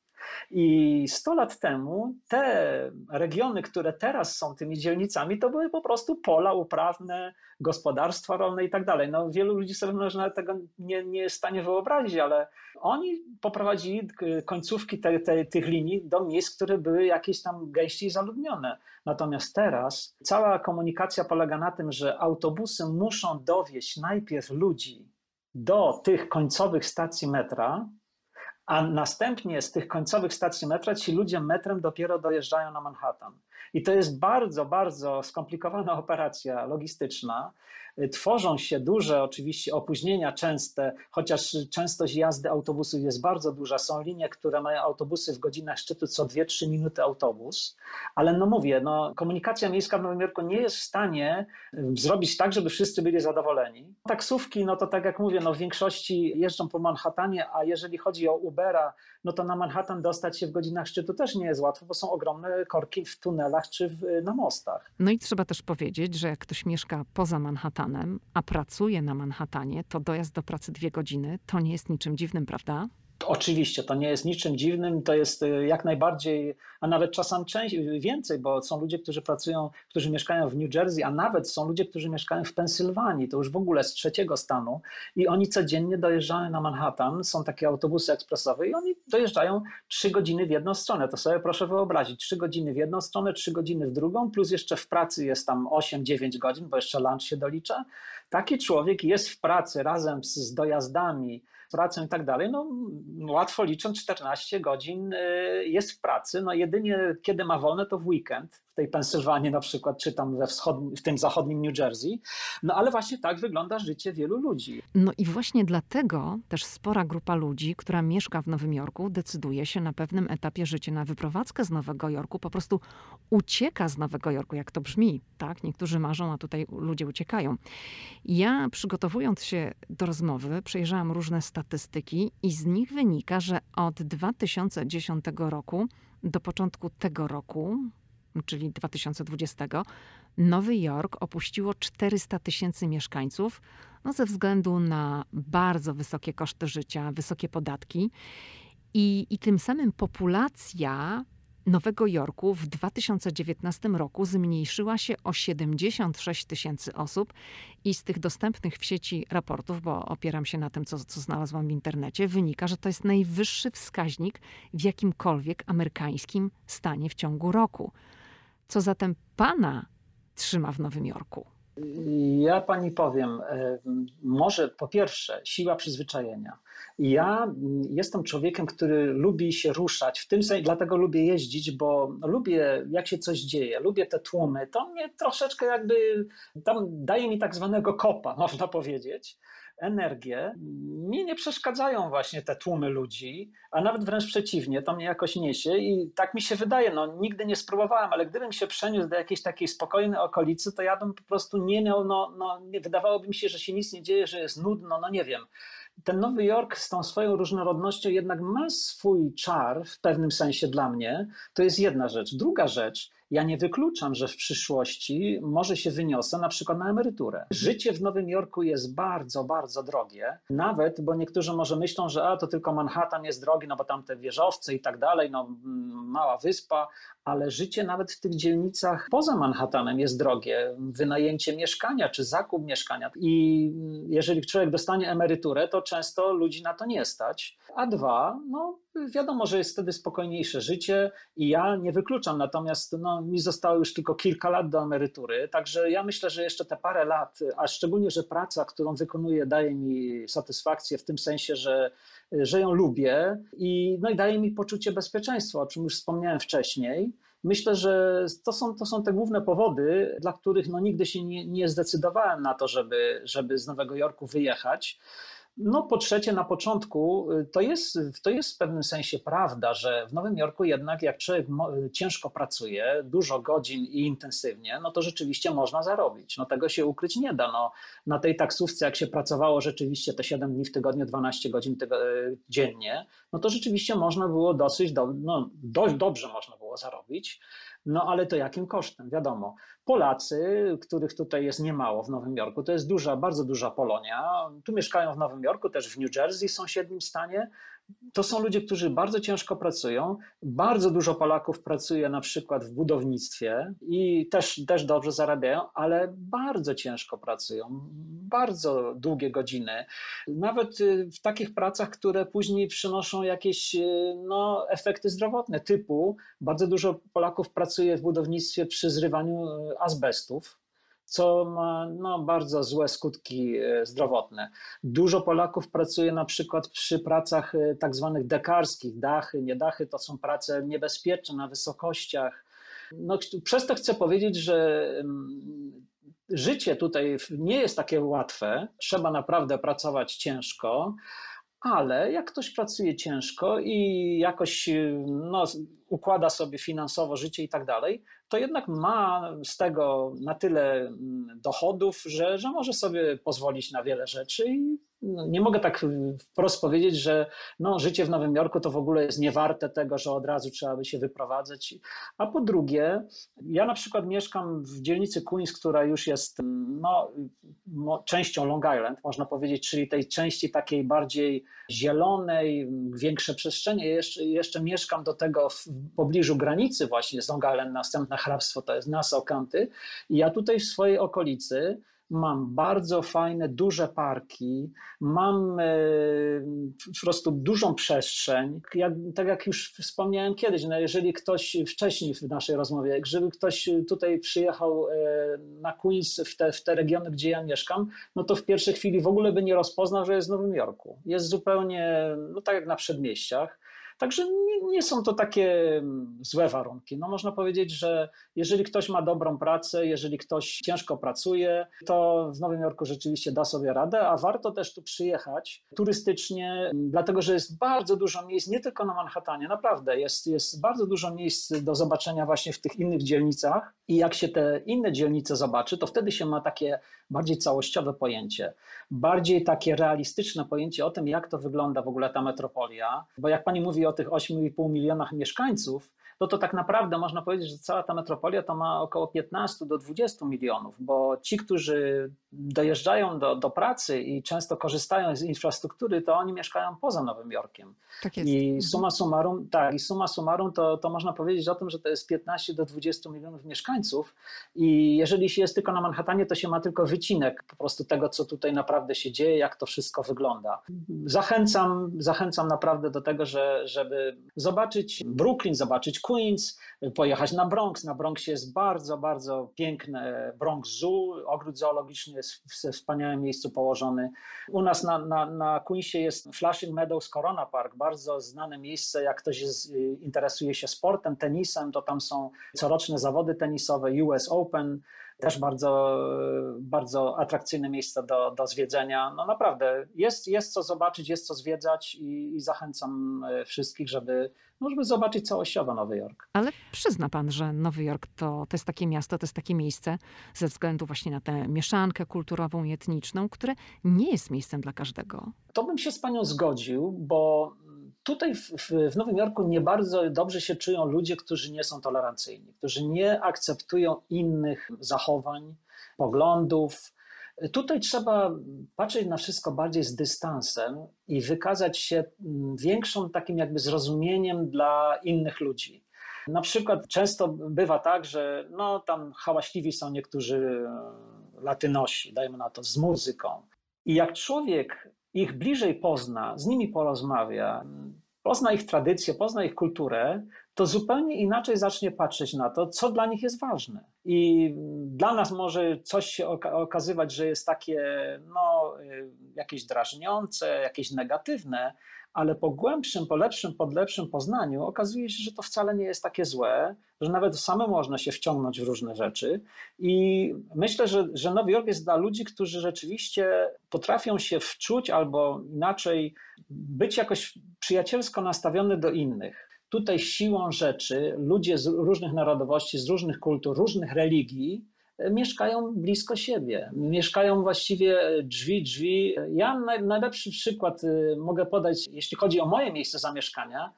I 100 lat temu te regiony, które teraz są tymi dzielnicami, to były po prostu pola uprawne, gospodarstwa rolne i tak dalej. No, wielu ludzi sobie może tego nie, nie jest w stanie wyobrazić, ale oni poprowadzili końcówki te, te, tych linii do miejsc, które były jakieś tam gęściej zaludnione. Natomiast teraz cała komunikacja polega na tym, że autobusy muszą dowieść najpierw ludzi do tych końcowych stacji metra, a następnie z tych końcowych stacji metra ci ludzie metrem dopiero dojeżdżają na Manhattan. I to jest bardzo, bardzo skomplikowana operacja logistyczna. Tworzą się duże oczywiście opóźnienia częste, chociaż częstość jazdy autobusów jest bardzo duża. Są linie, które mają autobusy w godzinach szczytu co 2-3 minuty autobus, ale no mówię, no, komunikacja miejska w Nowym Jorku nie jest w stanie zrobić tak, żeby wszyscy byli zadowoleni. Taksówki, no to tak jak mówię, no w większości jeżdżą po Manhattanie, a jeżeli chodzi o Ubera, no to na Manhattan dostać się w godzinach szczytu też nie jest łatwo, bo są ogromne korki w tunelach czy w, na mostach. No i trzeba też powiedzieć, że jak ktoś mieszka poza Manhattanem, a pracuje na Manhattanie, to dojazd do pracy dwie godziny to nie jest niczym dziwnym, prawda? Oczywiście, to nie jest niczym dziwnym, to jest y, jak najbardziej, a nawet czasem częściej, więcej, bo są ludzie, którzy pracują, którzy mieszkają w New Jersey, a nawet są ludzie, którzy mieszkają w Pensylwanii, to już w ogóle z trzeciego stanu i oni codziennie dojeżdżają na Manhattan, są takie autobusy ekspresowe i oni dojeżdżają trzy godziny w jedną stronę, to sobie proszę wyobrazić, trzy godziny w jedną stronę, trzy godziny w drugą, plus jeszcze w pracy jest tam 8-9 godzin, bo jeszcze lunch się dolicza. Taki człowiek jest w pracy razem z, z dojazdami, pracą i tak dalej, no łatwo licząc 14 godzin y, jest w pracy, no jedynie kiedy ma wolne to w weekend, w tej Pensylwanii na przykład, czy tam we wschodnim, w tym zachodnim New Jersey, no ale właśnie tak wygląda życie wielu ludzi. No i właśnie dlatego też spora grupa ludzi, która mieszka w Nowym Jorku, decyduje się na pewnym etapie życia na wyprowadzkę z Nowego Jorku, po prostu ucieka z Nowego Jorku, jak to brzmi, tak? Niektórzy marzą, a tutaj ludzie uciekają. Ja przygotowując się do rozmowy, przejrzałam różne statystyki i z nich wynika, że od 2010 roku do początku tego roku, czyli 2020, Nowy Jork opuściło 400 tysięcy mieszkańców no ze względu na bardzo wysokie koszty życia, wysokie podatki. I, I tym samym populacja Nowego Jorku w 2019 roku zmniejszyła się o 76 tysięcy osób i z tych dostępnych w sieci raportów, bo opieram się na tym, co, co znalazłam w internecie, wynika, że to jest najwyższy wskaźnik w jakimkolwiek amerykańskim stanie w ciągu roku. Co zatem pana trzyma w Nowym Jorku? Ja pani powiem, e, może po pierwsze siła przyzwyczajenia. Ja jestem człowiekiem, który lubi się ruszać, w tym sensie dlatego lubię jeździć, bo lubię jak się coś dzieje, lubię te tłumy. To mnie troszeczkę jakby tam daje mi tak zwanego kopa, można powiedzieć energię, mi nie przeszkadzają właśnie te tłumy ludzi, a nawet wręcz przeciwnie, to mnie jakoś niesie i tak mi się wydaje, no nigdy nie spróbowałem, ale gdybym się przeniósł do jakiejś takiej spokojnej okolicy, to ja bym po prostu nie miał, no, no wydawałoby mi się, że się nic nie dzieje, że jest nudno, no nie wiem. Ten Nowy Jork z tą swoją różnorodnością jednak ma swój czar w pewnym sensie dla mnie. To jest jedna rzecz. Druga rzecz, ja nie wykluczam, że w przyszłości może się wyniosę na przykład na emeryturę. Życie w Nowym Jorku jest bardzo, bardzo drogie. Nawet, bo niektórzy może myślą, że a, to tylko Manhattan jest drogi, no bo tam te wieżowce i tak dalej, no mała wyspa, ale życie nawet w tych dzielnicach poza Manhattanem jest drogie. Wynajęcie mieszkania czy zakup mieszkania. I jeżeli człowiek dostanie emeryturę, to często ludzi na to nie stać. A dwa, no wiadomo, że jest wtedy spokojniejsze życie i ja nie wykluczam, natomiast no, mi zostało już tylko kilka lat do emerytury, także ja myślę, że jeszcze te parę lat, a szczególnie, że praca, którą wykonuję, daje mi satysfakcję w tym sensie, że, że ją lubię i, no, i daje mi poczucie bezpieczeństwa, o czym już wspomniałem wcześniej. Myślę, że to są, to są te główne powody, dla których no, nigdy się nie, nie zdecydowałem na to, żeby, żeby z Nowego Jorku wyjechać. No po trzecie, na początku y, to jest, to jest w pewnym sensie prawda, że w Nowym Jorku jednak jak człowiek ciężko pracuje, dużo godzin i intensywnie, no to rzeczywiście można zarobić. No tego się ukryć nie da. No, na tej taksówce jak się pracowało rzeczywiście te 7 dni w tygodniu, 12 godzin y, dziennie, no to rzeczywiście można było dosyć, do, no, dość dobrze można było zarobić. No ale to jakim kosztem? Wiadomo. Polacy, których tutaj jest niemało w Nowym Jorku, to jest duża, bardzo duża Polonia. Tu mieszkają w Nowym Jorku, też w New Jersey, sąsiednim stanie to są ludzie, którzy bardzo ciężko pracują. Bardzo dużo Polaków pracuje na przykład w budownictwie i też, też dobrze zarabiają, ale bardzo ciężko pracują, bardzo długie godziny. Nawet y, w takich pracach, które później przynoszą jakieś y, no, efekty zdrowotne, typu bardzo dużo Polaków pracuje w budownictwie przy zrywaniu y, azbestów co ma no, bardzo złe skutki e, zdrowotne. Dużo Polaków pracuje na przykład przy pracach e, tak zwanych dekarskich, dachy, nie dachy, to są prace niebezpieczne na wysokościach. No, przez to chcę powiedzieć, że mm, życie tutaj nie jest takie łatwe, trzeba naprawdę pracować ciężko, ale jak ktoś pracuje ciężko i jakoś no, układa sobie finansowo życie i tak dalej, to jednak ma z tego na tyle mm, dochodów, że, że może sobie pozwolić na wiele rzeczy i no, nie mogę tak wprost powiedzieć, że no, życie w Nowym Jorku to w ogóle jest niewarte tego, że od razu trzeba by się wyprowadzać. A po drugie, ja na przykład mieszkam w dzielnicy Queens, która już jest no, częścią Long Island, można powiedzieć, czyli tej części takiej bardziej zielonej, większe przestrzenie. Jeszcze, jeszcze mieszkam do tego w pobliżu granicy właśnie z Long Island, następne hrabstwo to jest Nassau County. I ja tutaj w swojej okolicy mam bardzo fajne, duże parki, mam e, po prostu dużą przestrzeń. Tak jak już wspomniałem kiedyś, no jeżeli ktoś wcześniej w naszej rozmowie, żeby ktoś tutaj przyjechał e, na Queens, w te, w te regiony, gdzie ja mieszkam, no to w pierwszej chwili w ogóle by nie rozpoznał, że jest w Nowym Jorku. Jest zupełnie, no tak jak na przedmieściach. Także nie, nie, są to takie mm, złe warunki. No można powiedzieć, że jeżeli ktoś ma dobrą pracę, jeżeli ktoś ciężko pracuje, to w Nowym Jorku rzeczywiście da sobie radę, a warto też tu przyjechać turystycznie, mm, dlatego że jest bardzo dużo miejsc, nie tylko na Manhattanie, naprawdę jest, jest bardzo dużo miejsc do zobaczenia właśnie w tych innych dzielnicach i jak się te inne dzielnice zobaczy, to wtedy się ma takie bardziej całościowe pojęcie, bardziej takie realistyczne pojęcie o tym, jak to wygląda w ogóle ta metropolia, bo jak pani mówi o tych 8,5 milionach mieszkańców, no to tak naprawdę można powiedzieć, że cała ta metropolia to ma około 15 do 20 milionów, bo ci, którzy dojeżdżają do, do pracy i często korzystają z infrastruktury, to oni mieszkają poza Nowym Jorkiem. Tak jest. I mhm. suma summarum, tak, i suma summarum to, to można powiedzieć o tym, że to jest 15 do 20 milionów mieszkańców i jeżeli się jest tylko na Manhattanie, to się ma tylko wycinek po prostu tego, co tutaj naprawdę się dzieje, jak to wszystko wygląda. Zachęcam, zachęcam naprawdę do tego, że, żeby zobaczyć Brooklyn, zobaczyć Queens, pojechać na Bronx. Na Bronxie jest bardzo, bardzo piękne Bronx Zoo, ogród zoologiczny jest w wspaniałym miejscu położony. U nas na, na, na Queensie jest Flushing Meadows Corona Park, bardzo znane miejsce, jak ktoś jest, interesuje się sportem, tenisem, to tam są coroczne zawody tenisowe, US Open, też bardzo, bardzo atrakcyjne miejsce do, do zwiedzenia. No naprawdę, jest, jest co zobaczyć, jest co zwiedzać i, i zachęcam e, wszystkich, żeby, no żeby zobaczyć całościowo Nowy Jork. Ale przyzna pan, że Nowy Jork to, to jest takie miasto, to jest takie miejsce ze względu właśnie na tę mieszankę kulturową i etniczną, które nie jest miejscem dla każdego. To bym się z panią zgodził, bo tutaj w, w, Nowym Jorku nie bardzo dobrze się czują ludzie, którzy nie są tolerancyjni, którzy nie akceptują innych zachowań, poglądów. Tutaj trzeba patrzeć na wszystko bardziej z dystansem i wykazać się mm, większą takim jakby zrozumieniem dla innych ludzi. Na przykład często bywa tak, że no, tam hałaśliwi są niektórzy e, latynosi, dajmy na to, z muzyką. I jak człowiek ich bliżej pozna, z nimi porozmawia, pozna ich tradycję, pozna ich kulturę, to zupełnie inaczej zacznie patrzeć na to, co dla nich jest ważne. I dla nas może coś się okazywać, że jest takie no, y, jakieś drażniące, jakieś negatywne, ale po głębszym, po lepszym, pod lepszym poznaniu okazuje się, że to wcale nie jest takie złe, że nawet same można się wciągnąć w różne rzeczy. I myślę, że, że Nowy Jork jest dla ludzi, którzy rzeczywiście potrafią się wczuć albo inaczej być jakoś przyjacielsko nastawiony do innych. Tutaj siłą rzeczy ludzie z różnych narodowości, z różnych kultur, różnych religii mieszkają blisko siebie. Mieszkają właściwie drzwi, drzwi. Ja najlepszy przykład y, mogę podać, jeśli chodzi o moje miejsce zamieszkania.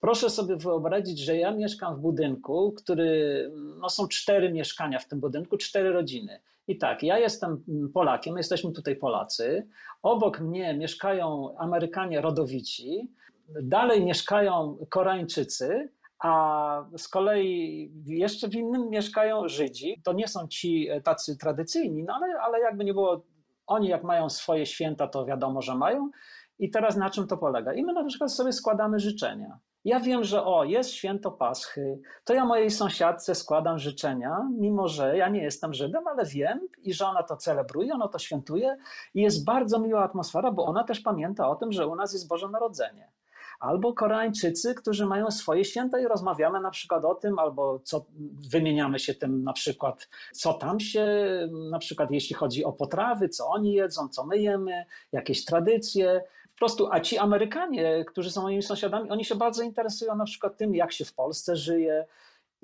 Proszę sobie wyobrazić, że ja mieszkam w budynku, który, no są cztery mieszkania w tym budynku, cztery rodziny. I tak, ja jestem Polakiem, jesteśmy tutaj Polacy. Obok mnie mieszkają Amerykanie rodowici, dalej mieszkają Koreańczycy, a z kolei jeszcze w innym mieszkają Żydzi. To nie są ci e, tacy tradycyjni, no ale, ale jakby nie było, oni jak mają swoje święta, to wiadomo, że mają. I teraz na czym to polega? I my na przykład sobie składamy życzenia. Ja wiem, że o, jest święto Paschy, to ja mojej sąsiadce składam życzenia, mimo że ja nie jestem Żydem, ale wiem i że ona to celebruje, ona to świętuje i jest bardzo miła atmosfera, bo ona też pamięta o tym, że u nas jest Boże Narodzenie albo Koreańczycy, którzy mają swoje święta i rozmawiamy na przykład o tym, albo co, wymieniamy się tym na przykład, co tam się, na przykład jeśli chodzi o potrawy, co oni jedzą, co my jemy, jakieś tradycje. Po prostu, a ci Amerykanie, którzy są moimi sąsiadami, oni się bardzo interesują na przykład tym, jak się w Polsce żyje,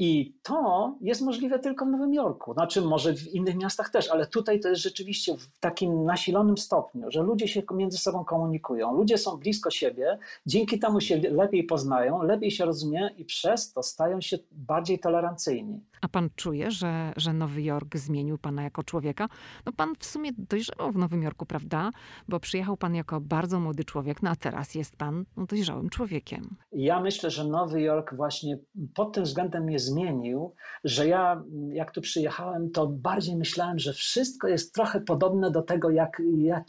I to jest możliwe tylko w Nowym Jorku. Znaczy, może w innych miastach też, ale tutaj to jest rzeczywiście w takim nasilonym stopniu, że ludzie się między sobą komunikują, ludzie są blisko siebie, dzięki temu się lepiej poznają, lepiej się rozumieją i przez to stają się bardziej tolerancyjni. A pan czuje, że, że Nowy Jork zmienił pana jako człowieka? No pan w sumie dojrzewał w Nowym Jorku, prawda? Bo przyjechał pan jako bardzo młody człowiek, no a teraz jest pan no, dojrzałym człowiekiem. Ja myślę, że Nowy Jork właśnie pod tym względem mnie zmienił, że ja jak tu przyjechałem, to bardziej myślałem, że wszystko jest trochę podobne do tego, jak, jak,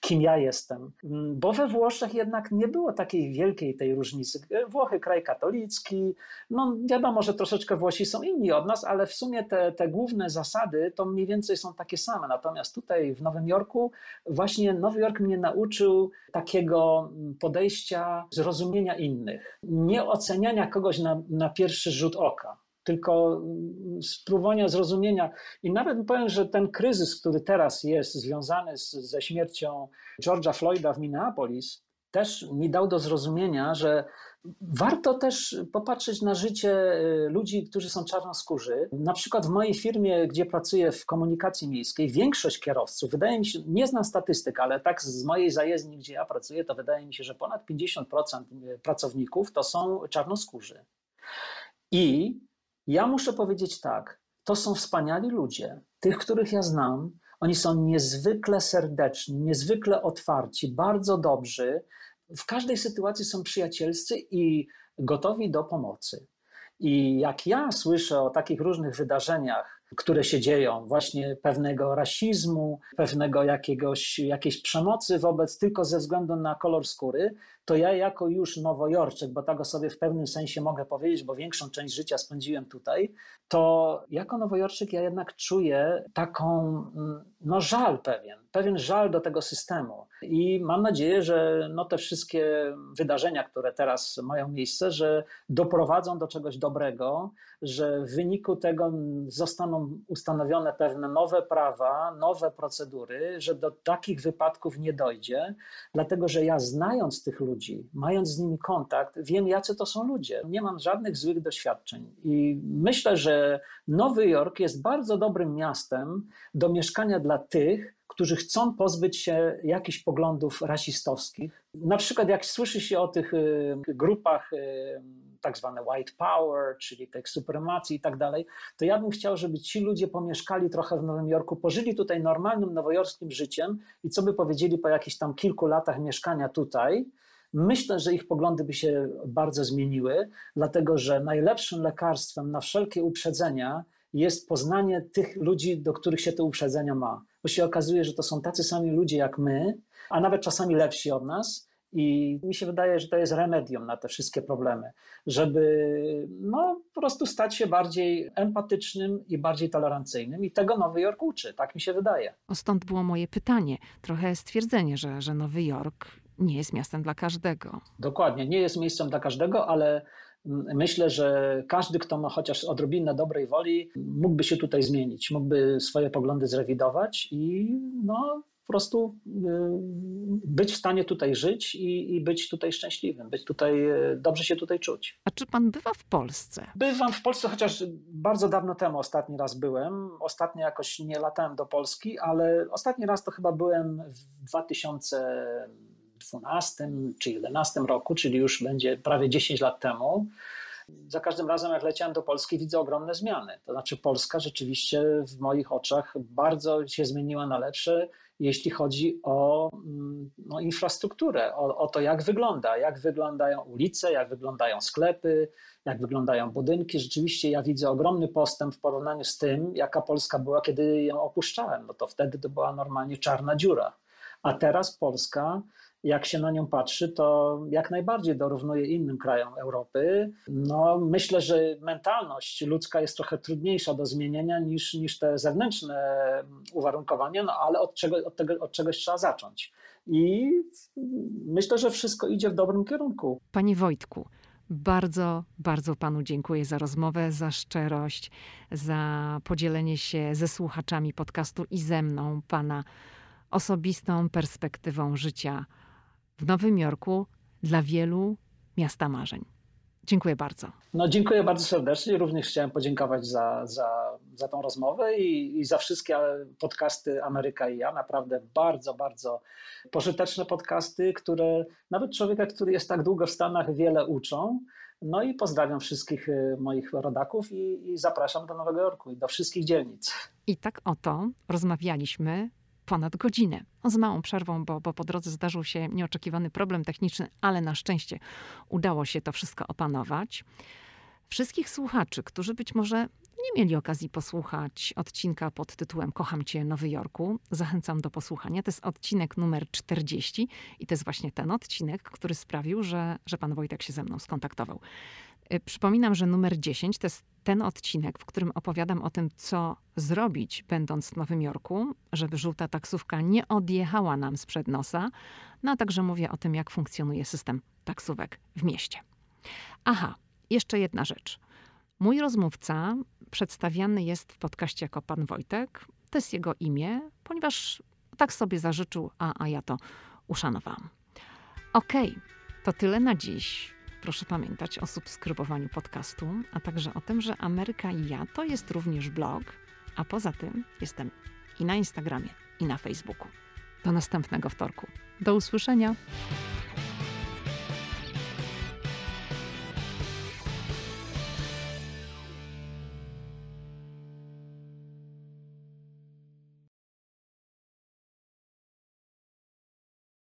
kim ja jestem. Bo we Włoszech jednak nie było takiej wielkiej tej różnicy. Włochy kraj katolicki, no wiadomo, że troszeczkę Włosi są inni od nas, ale w sumie te, te główne zasady to mniej więcej są takie same. Natomiast tutaj w Nowym Jorku właśnie Nowy Jork mnie nauczył takiego podejścia zrozumienia innych, nie oceniania kogoś na, na pierwszy rzut oka tylko spróbowania zrozumienia. I nawet powiem, że ten kryzys, który teraz jest związany z, ze śmiercią George'a Floyda w Minneapolis, też mi dał do zrozumienia, że warto też popatrzeć na życie y, ludzi, którzy są czarnoskórzy. Na przykład w mojej firmie, gdzie pracuję w komunikacji miejskiej, większość kierowców, wydaje mi się, nie znam statystyk, ale tak z mojej zajezdni, gdzie ja pracuję, to wydaje mi się, że ponad 50% pracowników to są czarnoskórzy. I ja muszę powiedzieć tak, to są wspaniali ludzie. Tych, których ja znam, oni są niezwykle serdeczni, niezwykle otwarci, bardzo dobrzy. W każdej sytuacji są przyjacielscy i gotowi do pomocy. I jak ja słyszę o takich różnych wydarzeniach, które się dzieją, właśnie pewnego rasizmu, pewnego jakiegoś, jakiejś przemocy wobec tylko ze względu na kolor skóry, to ja jako już nowojorczyk, bo tak o sobie w pewnym sensie mogę powiedzieć, bo większą część życia spędziłem tutaj, to jako nowojorczyk ja jednak czuję taką, mm, no żal pewien, pewien żal do tego systemu. I mam nadzieję, że no te wszystkie wydarzenia, które teraz mają miejsce, że doprowadzą do czegoś dobrego, że w wyniku tego zostaną ustanowione pewne nowe prawa, nowe procedury, że do takich wypadków nie dojdzie, dlatego że ja znając tych ludzi, mając z nimi kontakt, wiem jacy to są ludzie. Nie mam żadnych złych doświadczeń i myślę, że Nowy Jork jest bardzo dobrym miastem do mieszkania dla tych, którzy chcą pozbyć się jakichś poglądów rasistowskich. Na przykład jak słyszy się o tych y, grupach y, tak zwane white power, czyli tej supremacji i tak dalej, to ja bym chciał, żeby ci ludzie pomieszkali trochę w Nowym Jorku, pożyli tutaj normalnym nowojorskim życiem i co by powiedzieli po jakichś tam kilku latach mieszkania tutaj, Myślę, że ich poglądy by się bardzo zmieniły, dlatego że najlepszym lekarstwem na wszelkie uprzedzenia jest poznanie tych ludzi, do których się te uprzedzenia ma. Bo się okazuje, że to są tacy sami ludzie jak my, a nawet czasami lepsi od nas. I mi się wydaje, że to jest remedium na te wszystkie problemy, żeby no, po prostu stać się bardziej empatycznym i bardziej tolerancyjnym. I tego Nowy Jork uczy, tak mi się wydaje. O stąd było moje pytanie, trochę stwierdzenie, że, że Nowy Jork nie jest miastem dla każdego. Dokładnie, nie jest miejscem dla każdego, ale myślę, że każdy, kto ma chociaż odrobinę dobrej woli, mógłby się tutaj zmienić, mógłby swoje poglądy zrewidować i no, po prostu y, być w stanie tutaj żyć i, i, być tutaj szczęśliwym, być tutaj, y, dobrze się tutaj czuć. A czy pan bywa w Polsce? Bywam w Polsce, chociaż bardzo dawno temu ostatni raz byłem. Ostatnio jakoś nie latałem do Polski, ale ostatni raz to chyba byłem w 2000 2012 czy 2011 roku, czyli już będzie prawie 10 lat temu, za każdym razem, jak leciałem do Polski, widzę ogromne zmiany. To znaczy, Polska rzeczywiście w moich oczach bardzo się zmieniła na lepsze, jeśli chodzi o no, infrastrukturę, o, o to, jak wygląda, jak wyglądają ulice, jak wyglądają sklepy, jak wyglądają budynki. Rzeczywiście ja widzę ogromny postęp w porównaniu z tym, jaka Polska była, kiedy ją opuszczałem. No to wtedy to była normalnie czarna dziura. A teraz Polska jak się na nią patrzy, to jak najbardziej dorównuje innym krajom Europy. No, myślę, że mentalność ludzka jest trochę trudniejsza do zmienienia niż, niż te zewnętrzne uwarunkowania, no ale od, czego, od, tego, od czegoś trzeba zacząć. I myślę, że wszystko idzie w dobrym kierunku. Panie Wojtku, bardzo, bardzo Panu dziękuję za rozmowę, za szczerość, za podzielenie się ze słuchaczami podcastu i ze mną Pana osobistą perspektywą życia w Nowym Jorku dla wielu miasta marzeń. Dziękuję bardzo. No, dziękuję bardzo serdecznie. Również chciałem podziękować za, za, za tą rozmowę i, i za wszystkie podcasty Ameryka i ja. Naprawdę bardzo, bardzo pożyteczne podcasty, które nawet człowieka, który jest tak długo w Stanach, wiele uczą. No i pozdrawiam wszystkich y, moich rodaków i, i zapraszam do Nowego Jorku i do wszystkich dzielnic. I tak oto rozmawialiśmy ponad godzinę. Z małą przerwą, bo, bo po drodze zdarzył się nieoczekiwany problem techniczny, ale na szczęście udało się to wszystko opanować. Wszystkich słuchaczy, którzy być może nie mieli okazji posłuchać odcinka pod tytułem Kocham Cię Nowy Jorku, zachęcam do posłuchania. To jest odcinek numer 40 i to jest właśnie ten odcinek, który sprawił, że, że pan Wojtek się ze mną skontaktował. Y, przypominam, że numer 10 to jest ten odcinek, w którym opowiadam o tym, co zrobić, będąc w Nowym Jorku, żeby żółta taksówka nie odjechała nam sprzed nosa, no a także mówię o tym, jak funkcjonuje system taksówek w mieście. Aha, jeszcze jedna rzecz. Mój rozmówca przedstawiany jest w podcaście jako pan Wojtek. To jest jego imię, ponieważ tak sobie zażyczył, a, a ja to uszanowałam. Okej, okay, to tyle na dziś. Proszę pamiętać o subskrybowaniu podcastu, a także o tym, że Ameryka i ja to jest również blog, a poza tym jestem i na Instagramie, i na Facebooku. Do następnego wtorku. Do usłyszenia.